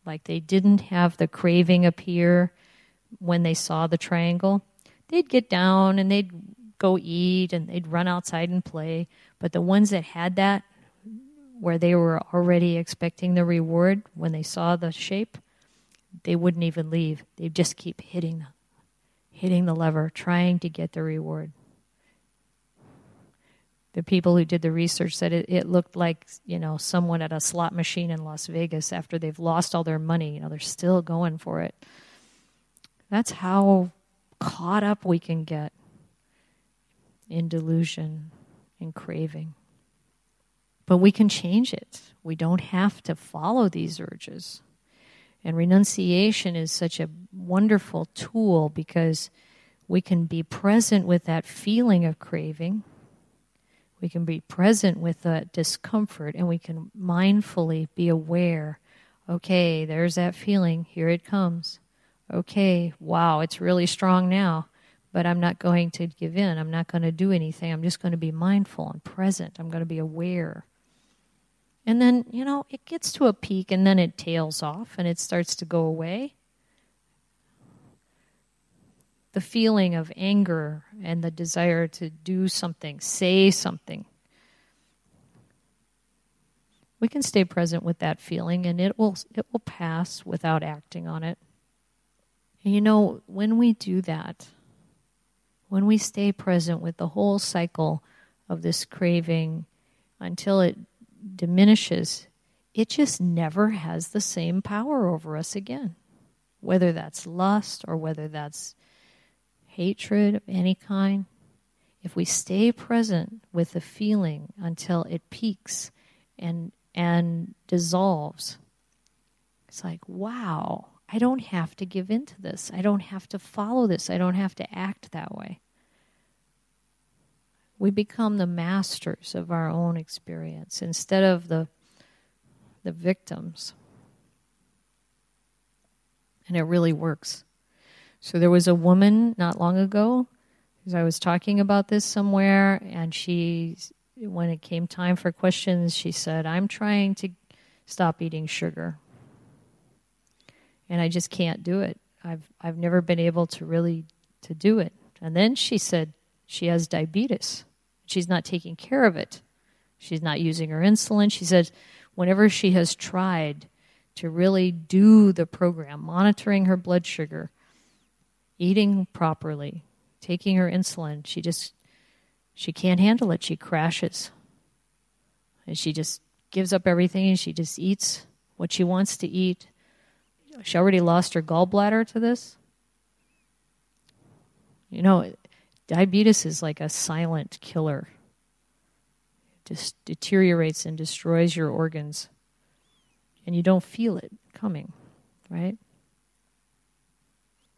like they didn't have the craving appear when they saw the triangle, they'd get down and they'd go eat and they'd run outside and play. But the ones that had that, where they were already expecting the reward when they saw the shape, they wouldn't even leave. They'd just keep hitting, the, hitting the lever, trying to get the reward. The people who did the research said it, it looked like you know someone at a slot machine in Las Vegas after they've lost all their money. You know they're still going for it. That's how caught up we can get in delusion and craving. But we can change it. We don't have to follow these urges. And renunciation is such a wonderful tool because we can be present with that feeling of craving. We can be present with that discomfort and we can mindfully be aware okay, there's that feeling. Here it comes. Okay, wow, it's really strong now but I'm not going to give in. I'm not going to do anything. I'm just going to be mindful and present. I'm going to be aware. And then, you know, it gets to a peak and then it tails off and it starts to go away. The feeling of anger and the desire to do something, say something. We can stay present with that feeling and it will it will pass without acting on it. And you know, when we do that, when we stay present with the whole cycle of this craving until it diminishes, it just never has the same power over us again. Whether that's lust or whether that's hatred of any kind, if we stay present with the feeling until it peaks and and dissolves, it's like, wow, I don't have to give in to this. I don't have to follow this. I don't have to act that way. We become the masters of our own experience instead of the, the victims. And it really works. So there was a woman not long ago, because I was talking about this somewhere, and she, when it came time for questions, she said, I'm trying to stop eating sugar and I just can't do it. I've I've never been able to really to do it. And then she said she has diabetes. She's not taking care of it. She's not using her insulin. She says whenever she has tried to really do the program, monitoring her blood sugar, eating properly, taking her insulin, she just she can't handle it. She crashes. And she just gives up everything and she just eats what she wants to eat she already lost her gallbladder to this. You know, diabetes is like a silent killer. It just deteriorates and destroys your organs. And you don't feel it coming, right?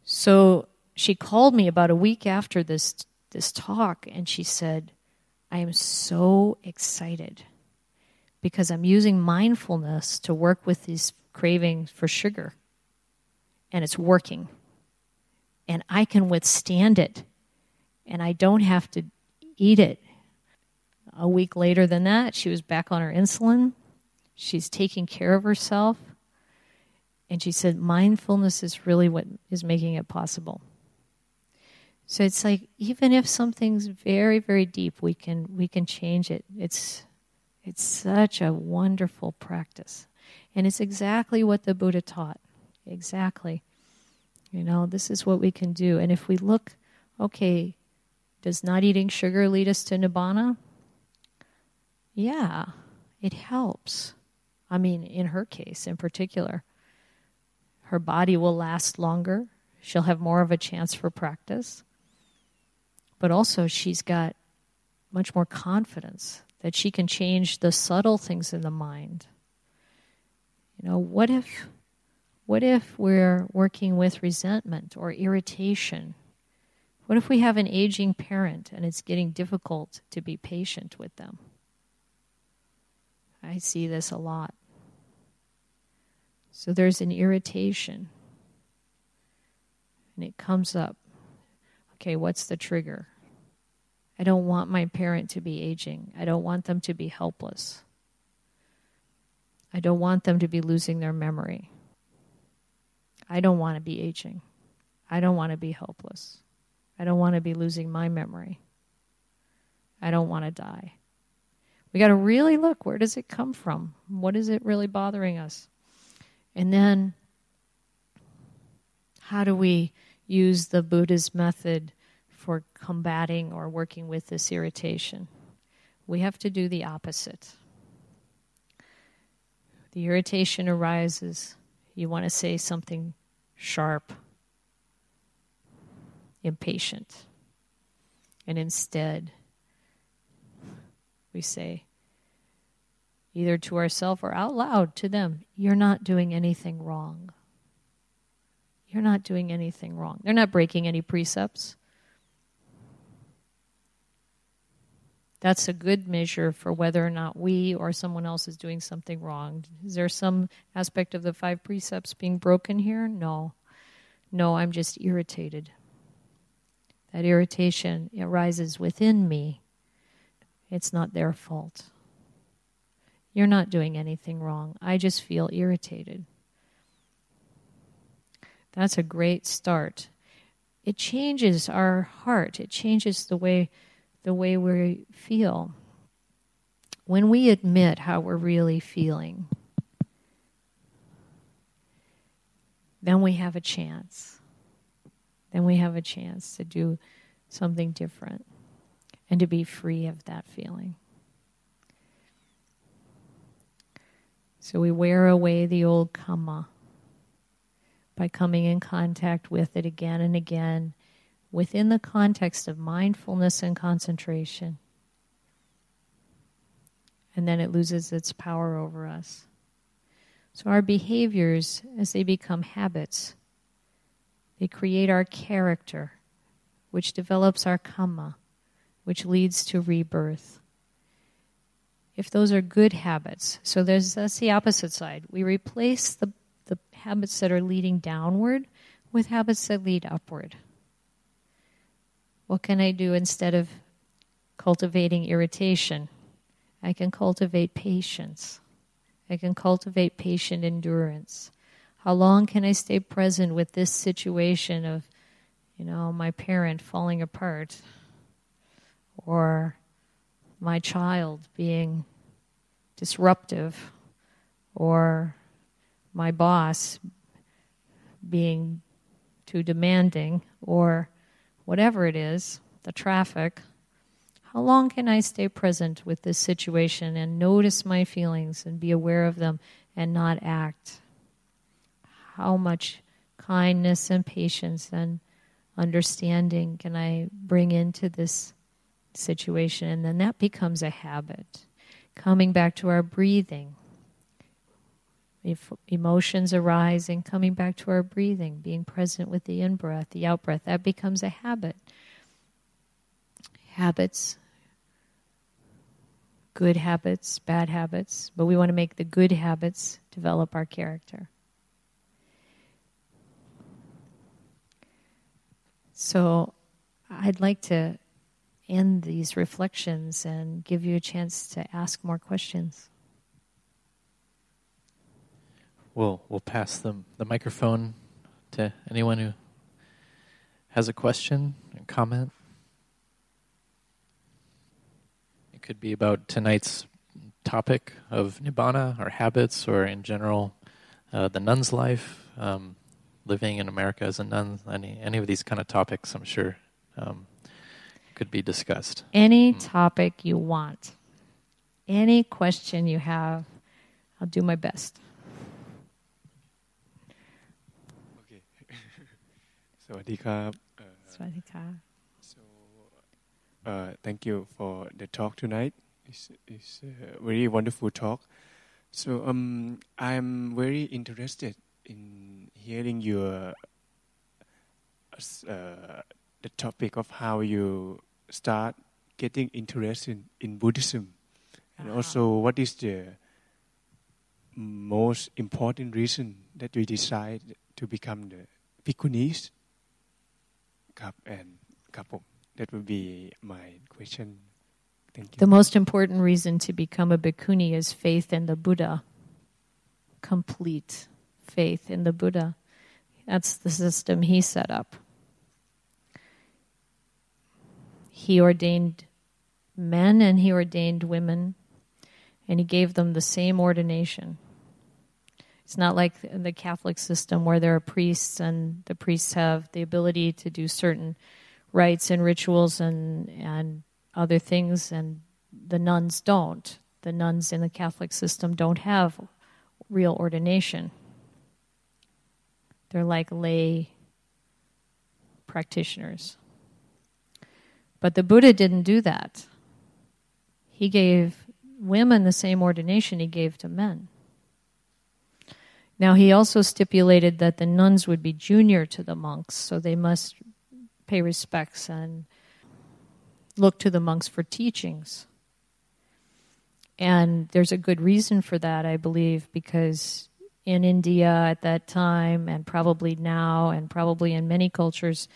So she called me about a week after this this talk and she said, I am so excited because I'm using mindfulness to work with these cravings for sugar and it's working. And I can withstand it. And I don't have to eat it. A week later than that, she was back on her insulin. She's taking care of herself. And she said, mindfulness is really what is making it possible. So it's like even if something's very, very deep, we can we can change it. It's it's such a wonderful practice. And it's exactly what the Buddha taught. Exactly. You know, this is what we can do. And if we look, okay, does not eating sugar lead us to nibbana? Yeah, it helps. I mean, in her case in particular, her body will last longer. She'll have more of a chance for practice but also she's got much more confidence that she can change the subtle things in the mind. You know, what if what if we're working with resentment or irritation? What if we have an aging parent and it's getting difficult to be patient with them? I see this a lot. So there's an irritation and it comes up okay, what's the trigger? I don't want my parent to be aging. I don't want them to be helpless. I don't want them to be losing their memory. I don't want to be aging. I don't want to be helpless. I don't want to be losing my memory. I don't want to die. We got to really look where does it come from? What is it really bothering us? And then how do we use the Buddha's method for combating or working with this irritation. We have to do the opposite. The irritation arises, you want to say something sharp, impatient. And instead, we say, either to ourselves or out loud to them, You're not doing anything wrong. You're not doing anything wrong. They're not breaking any precepts. That's a good measure for whether or not we or someone else is doing something wrong. Is there some aspect of the five precepts being broken here? No. No, I'm just irritated. That irritation arises within me. It's not their fault. You're not doing anything wrong. I just feel irritated. That's a great start. It changes our heart, it changes the way the way we feel. When we admit how we're really feeling, then we have a chance. Then we have a chance to do something different and to be free of that feeling. So we wear away the old kamma by coming in contact with it again and again within the context of mindfulness and concentration. And then it loses its power over us. So, our behaviors, as they become habits, they create our character, which develops our kamma, which leads to rebirth. If those are good habits, so there's, that's the opposite side. We replace the the habits that are leading downward with habits that lead upward. What can I do instead of cultivating irritation? I can cultivate patience. I can cultivate patient endurance. How long can I stay present with this situation of, you know, my parent falling apart or my child being disruptive or my boss being too demanding or whatever it is, the traffic, how long can I stay present with this situation and notice my feelings and be aware of them and not act? How much kindness and patience and understanding can I bring into this situation? And then that becomes a habit. Coming back to our breathing if emotions arising, coming back to our breathing, being present with the in breath, the out breath, that becomes a habit. Habits, good habits, bad habits, but we want to make the good habits develop our character. So I'd like to end these reflections and give you a chance to ask more questions. we'll we'll pass the the microphone to anyone who has a question and comment. It could be about tonight's topic of nibbana or habits, or in general, uh, the nun's life, um, living in America as a nun, any any of these kind of topics, I'm sure, um, could be discussed. Any mm. topic you want, any question you have, I'll do my best. Okay. Sawadika. uh, So, uh, thank you for the talk tonight. It's, it's a very wonderful talk. So, um, I'm very interested in hearing your uh, the topic of how you start getting interested in, in Buddhism and uh-huh. also what is the most important reason that we decide to become the bhikkhunis and That would be my question. Thank you. The most important reason to become a bhikkhuni is faith in the Buddha. Complete faith in the Buddha. That's the system he set up. He ordained men and he ordained women, and he gave them the same ordination. It's not like the Catholic system where there are priests and the priests have the ability to do certain rites and rituals and and other things and the nuns don't. The nuns in the Catholic system don't have real ordination. They're like lay practitioners. But the Buddha didn't do that. He gave women the same ordination he gave to men. Now, he also stipulated that the nuns would be junior to the monks, so they must pay respects and look to the monks for teachings. And there's a good reason for that, I believe, because in India at that time, and probably now, and probably in many cultures,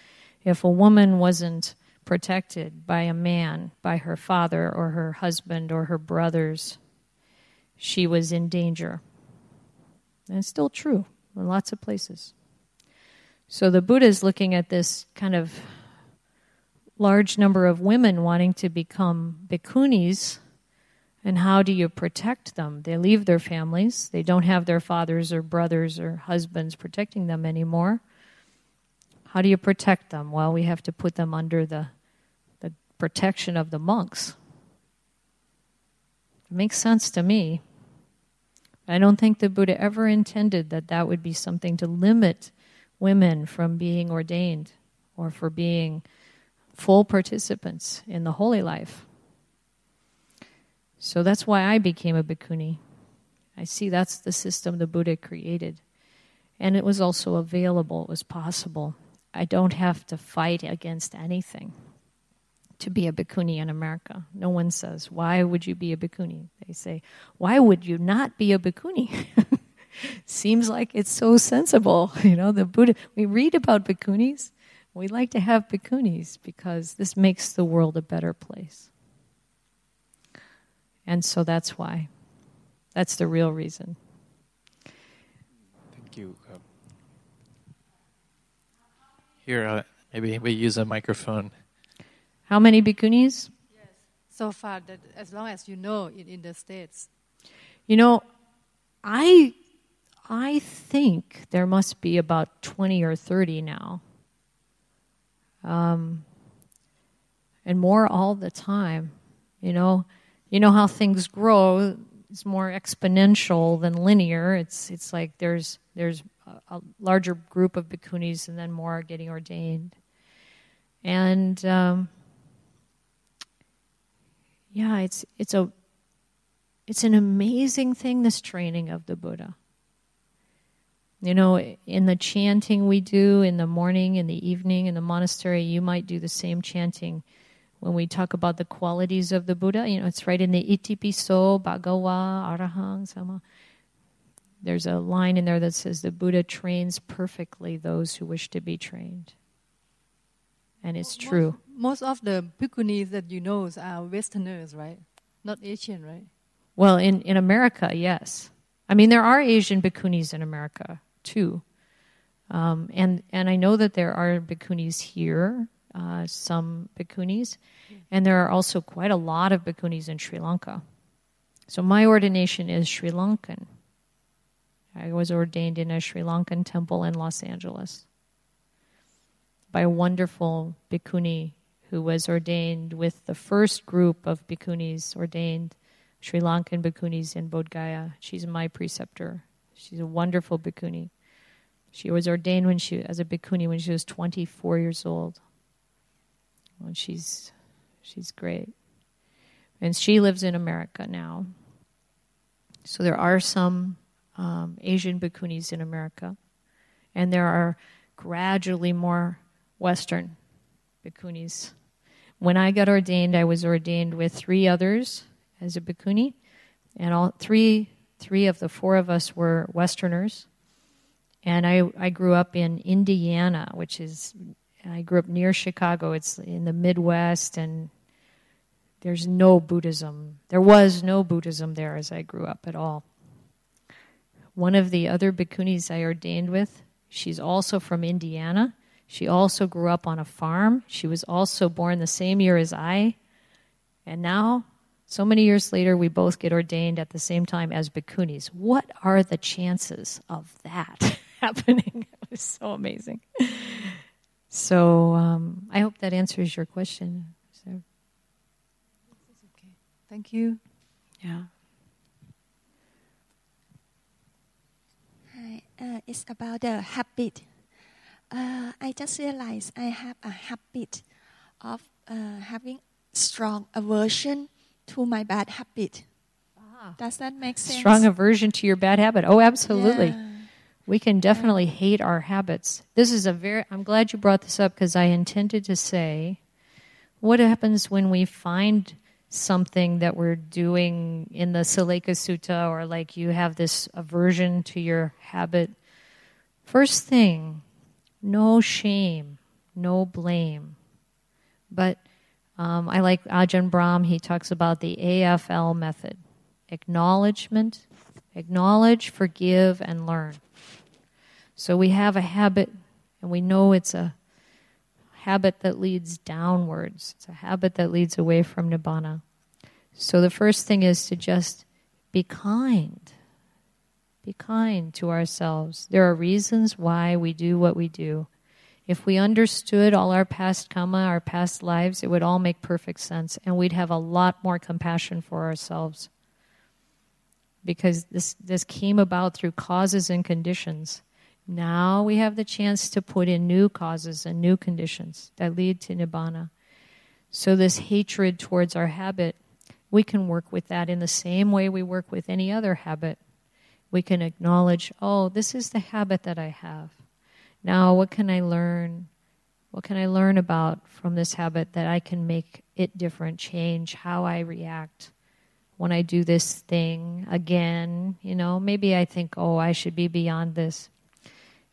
if a woman wasn't protected by a man, by her father or her husband or her brothers, she was in danger. And it's still true in lots of places. So the Buddha is looking at this kind of large number of women wanting to become bhikkhunis. And how do you protect them? They leave their families. They don't have their fathers or brothers or husbands protecting them anymore. How do you protect them? Well, we have to put them under the, the protection of the monks. It makes sense to me. I don't think the Buddha ever intended that that would be something to limit women from being ordained or for being full participants in the holy life. So that's why I became a bhikkhuni. I see that's the system the Buddha created. And it was also available, it was possible. I don't have to fight against anything to be a bhikkhuni in America. No one says, Why would you be a bhikkhuni? They say, Why would you not be a bhikkhuni? Seems like it's so sensible. You know, the Buddha, we read about bhikkhunis. We like to have bhikkhunis because this makes the world a better place. And so that's why. That's the real reason. Thank you. Here, uh, maybe we use a microphone. How many bhikkhunis? Yes. So far, that as long as you know, in, in the States. You know, I, I think there must be about 20 or 30 now. Um, and more all the time. You know, you know how things grow. It's more exponential than linear. It's it's like there's there's a, a larger group of bhikkhunis and then more are getting ordained. And um, yeah, it's it's a it's an amazing thing this training of the Buddha. You know, in the chanting we do in the morning, in the evening, in the monastery, you might do the same chanting when we talk about the qualities of the Buddha. You know, it's right in the Itipiso, Bhagawa, Arahang, Sama. There's a line in there that says the Buddha trains perfectly those who wish to be trained. And it's true most of the bhikkhunis that you know are Westerners, right? Not Asian, right? Well, in, in America, yes. I mean, there are Asian bhikkhunis in America too. Um, and, and I know that there are bhikkhunis here, uh, some bhikkhunis, and there are also quite a lot of bhikkhunis in Sri Lanka. So my ordination is Sri Lankan. I was ordained in a Sri Lankan temple in Los Angeles by a wonderful bhikkhuni who was ordained with the first group of bhikkhunis ordained Sri Lankan bhikkhunis in Bodh Gaya. She's my preceptor. She's a wonderful bhikkhuni. She was ordained when she as a bhikkhuni when she was 24 years old. And she's she's great. And she lives in America now. So there are some um, Asian bhikkhunis in America, and there are gradually more Western bhikkhunis. When I got ordained, I was ordained with three others as a bhikkhuni, and all three three of the four of us were Westerners. And I I grew up in Indiana, which is I grew up near Chicago. It's in the Midwest, and there's no Buddhism. There was no Buddhism there as I grew up at all. One of the other bhikkhunis I ordained with, she's also from Indiana. She also grew up on a farm. She was also born the same year as I. And now so many years later, we both get ordained at the same time as bhikkhunis. What are the chances of that happening? it was so amazing. So um, I hope that answers your question. So. Okay. Thank you. Yeah. Hi, uh, it's about the habit. Uh, I just realized I have a habit of uh, having strong aversion to my bad habit. Ah. Does that make sense? Strong aversion to your bad habit. Oh, absolutely. Yeah. We can definitely hate our habits. This is a very, I'm glad you brought this up because I intended to say what happens when we find something that we're doing in the Saleyyaka Sutta or like you have this aversion to your habit. First thing, no shame, no blame. But um, I like Ajahn Brahm, he talks about the AFL method acknowledgement, acknowledge, forgive, and learn. So we have a habit, and we know it's a habit that leads downwards, it's a habit that leads away from Nibbana. So the first thing is to just be kind. Be kind to ourselves. There are reasons why we do what we do. If we understood all our past karma, our past lives, it would all make perfect sense, and we'd have a lot more compassion for ourselves. Because this, this came about through causes and conditions. Now we have the chance to put in new causes and new conditions that lead to nibbana. So, this hatred towards our habit, we can work with that in the same way we work with any other habit. We can acknowledge, oh, this is the habit that I have. Now, what can I learn? What can I learn about from this habit that I can make it different, change how I react when I do this thing again? You know, maybe I think, oh, I should be beyond this.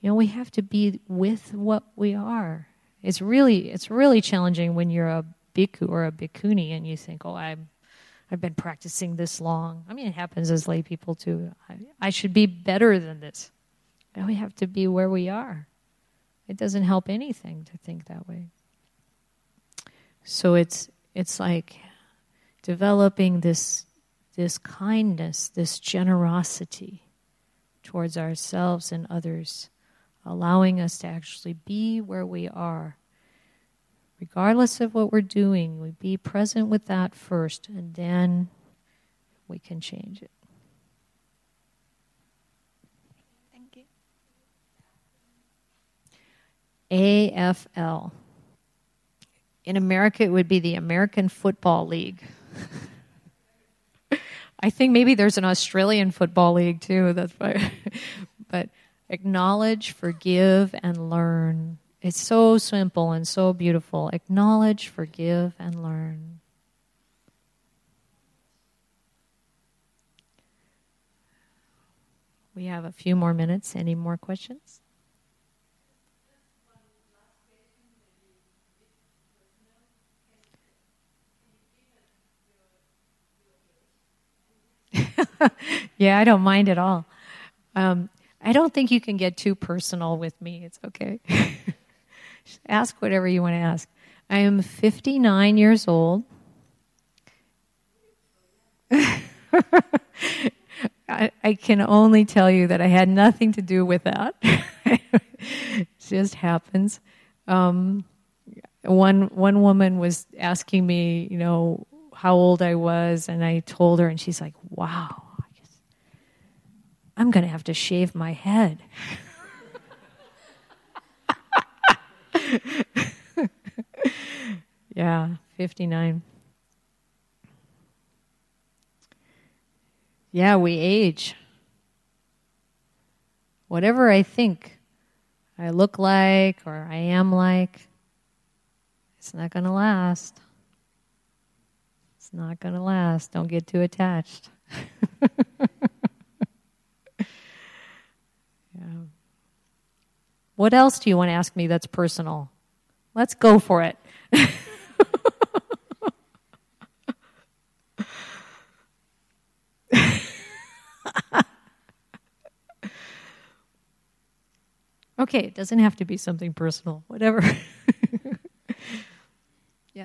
You know, we have to be with what we are. It's really, it's really challenging when you're a bhikkhu or a bhikkhuni and you think, oh, I'm, I've been practicing this long. I mean, it happens as lay people too. I, I should be better than this. And we have to be where we are. It doesn't help anything to think that way. So it's it's like developing this this kindness, this generosity towards ourselves and others, allowing us to actually be where we are. Regardless of what we're doing, we be present with that first, and then we can change it. Thank you. AFL. In America, it would be the American Football League. I think maybe there's an Australian Football League too. That's why. but acknowledge, forgive, and learn. It's so simple and so beautiful. Acknowledge, forgive, and learn. We have a few more minutes. Any more questions? yeah, I don't mind at all. Um, I don't think you can get too personal with me. It's okay. Ask whatever you want to ask. I am 59 years old. I, I, can only tell you that I had nothing to do with that. it just happens. Um, one one woman was asking me, you know, how old I was, and I told her, and she's like, "Wow, I'm going to have to shave my head." yeah, 59. Yeah, we age. Whatever I think I look like or I am like, it's not going to last. It's not going to last. Don't get too attached. What else do you want to ask me that's personal? Let's go for it. okay, it doesn't have to be something personal, whatever. yeah.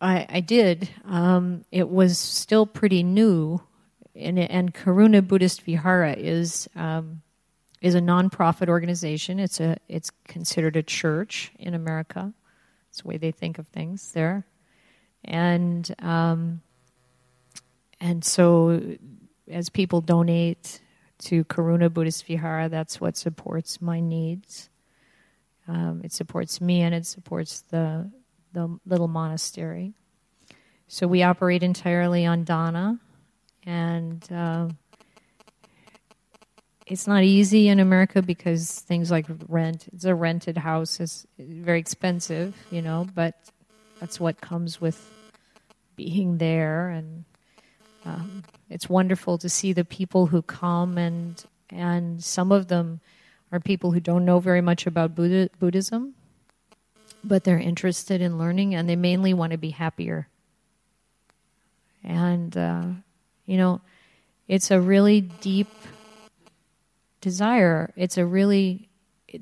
I, I did. Um, it was still pretty new, and, and Karuna Buddhist Vihara is um, is a nonprofit organization. It's a it's considered a church in America. It's the way they think of things there, and um, and so as people donate to Karuna Buddhist Vihara, that's what supports my needs. Um, it supports me and it supports the the little monastery. So we operate entirely on dana, and uh, it's not easy in America because things like rent. It's a rented house is very expensive, you know, but that's what comes with being there, and um, it's wonderful to see the people who come and and some of them are people who don't know very much about Buddha, Buddhism, but they're interested in learning and they mainly want to be happier. And, uh, you know, it's a really deep desire. It's a really,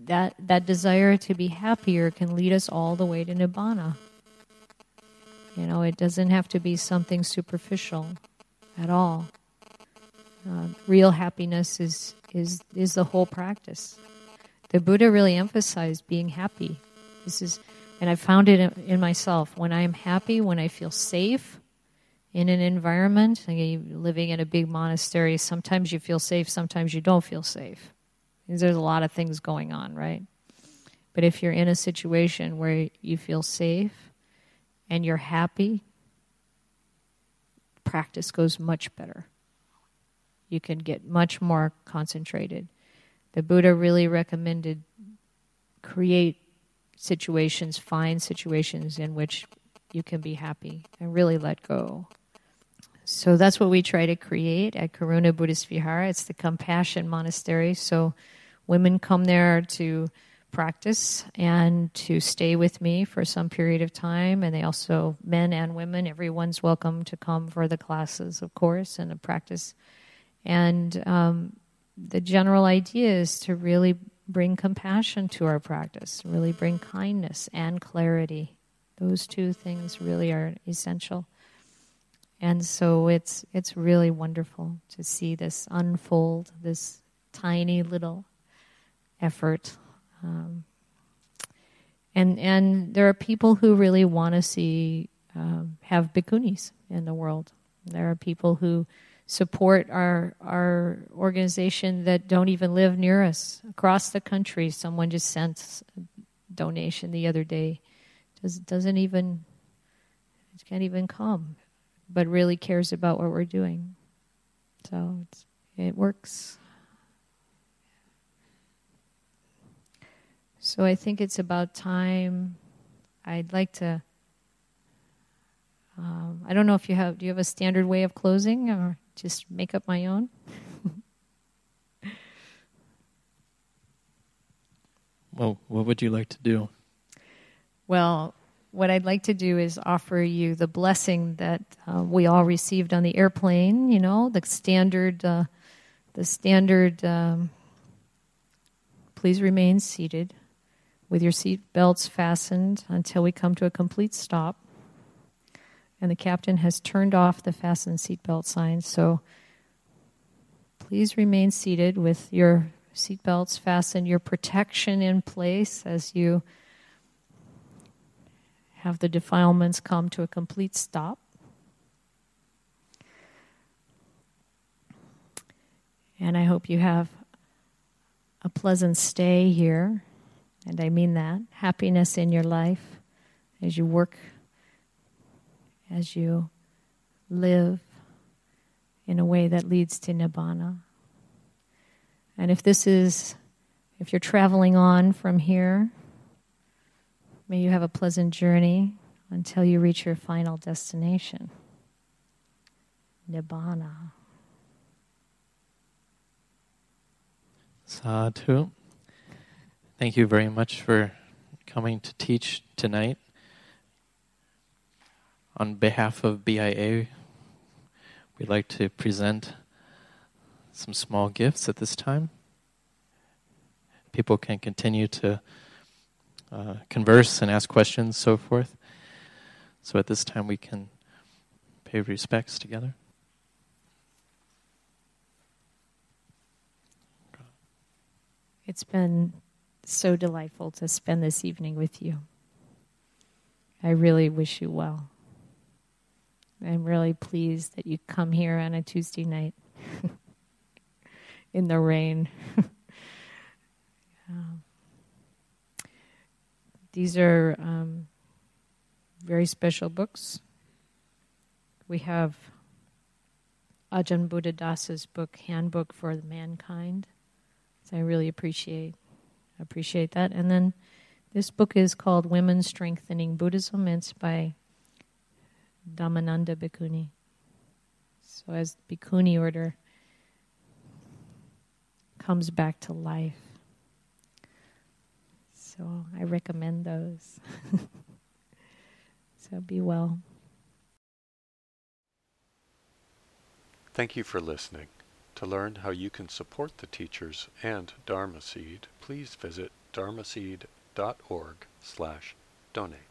that, that desire to be happier can lead us all the way to Nibbana. You know, it doesn't have to be something superficial at all. Uh, real happiness is, is, is the whole practice. The Buddha really emphasized being happy. This is, and I found it in, myself. When I am happy, when I feel safe in an environment, living in a big monastery, sometimes you feel safe, sometimes you don't feel safe. There's a lot of things going on, right? But if you're in a situation where you feel safe and you're happy, practice goes much better. You can get much more concentrated. The Buddha really recommended create situations, find situations in which you can be happy and really let go. So that's what we try to create at Karuna Buddhist Vihara. It's the compassion monastery. So women come there to practice and to stay with me for some period of time. And they also, men and women, everyone's welcome to come for the classes, of course, and the practice. And um, the general idea is to really bring compassion to our practice, really bring kindness and clarity. Those two things really are essential. And so it's it's really wonderful to see this unfold, this tiny little effort. Um, and and there are people who really want to see um, have bhikkhunis in the world. There are people who support our our organization that don't even live near us across the country. Someone just sent a donation the other day. Does doesn't even can't even come, but really cares about what we're doing. So it works. So I think it's about time. I'd like to. Um, I don't know if you have. Do you have a standard way of closing, or just make up my own? Well, what would you like to do? Well, what I'd like to do is offer you the blessing that uh, we all received on the airplane. You know, the standard, uh, the standard. Um, please remain seated with your seat belts fastened until we come to a complete stop. And the captain has turned off the fasten seatbelt sign. So please remain seated with your seatbelts fastened, your protection in place as you have the defilements come to a complete stop. And I hope you have a pleasant stay here. And I mean that. Happiness in your life as you work, as you live in a way that leads to Nibbana. And if this is, if you're traveling on from here, may you have a pleasant journey until you reach your final destination Nibbana. Sadhu. Thank you very much for coming to teach tonight. On behalf of BIA, we'd like to present some small gifts at this time. People can continue to uh, converse and ask questions, so forth. So at this time, we can pay respects together. It's been so delightful to spend this evening with you. I really wish you well. I'm really pleased that you come here on a Tuesday night in the rain. um, these are um, very special books. We have Ajahn Buddhadasa's book, Handbook for Mankind. So I really appreciate appreciate that. And then this book is called Women Strengthening Buddhism. It's by Dhammananda Bhikkhuni. So as Bhikkhuni order comes back to life. So I recommend those. so be well. Thank you for listening. To learn how you can support the teachers and Dharma Seed, please visit dharmaseed.org slash donate.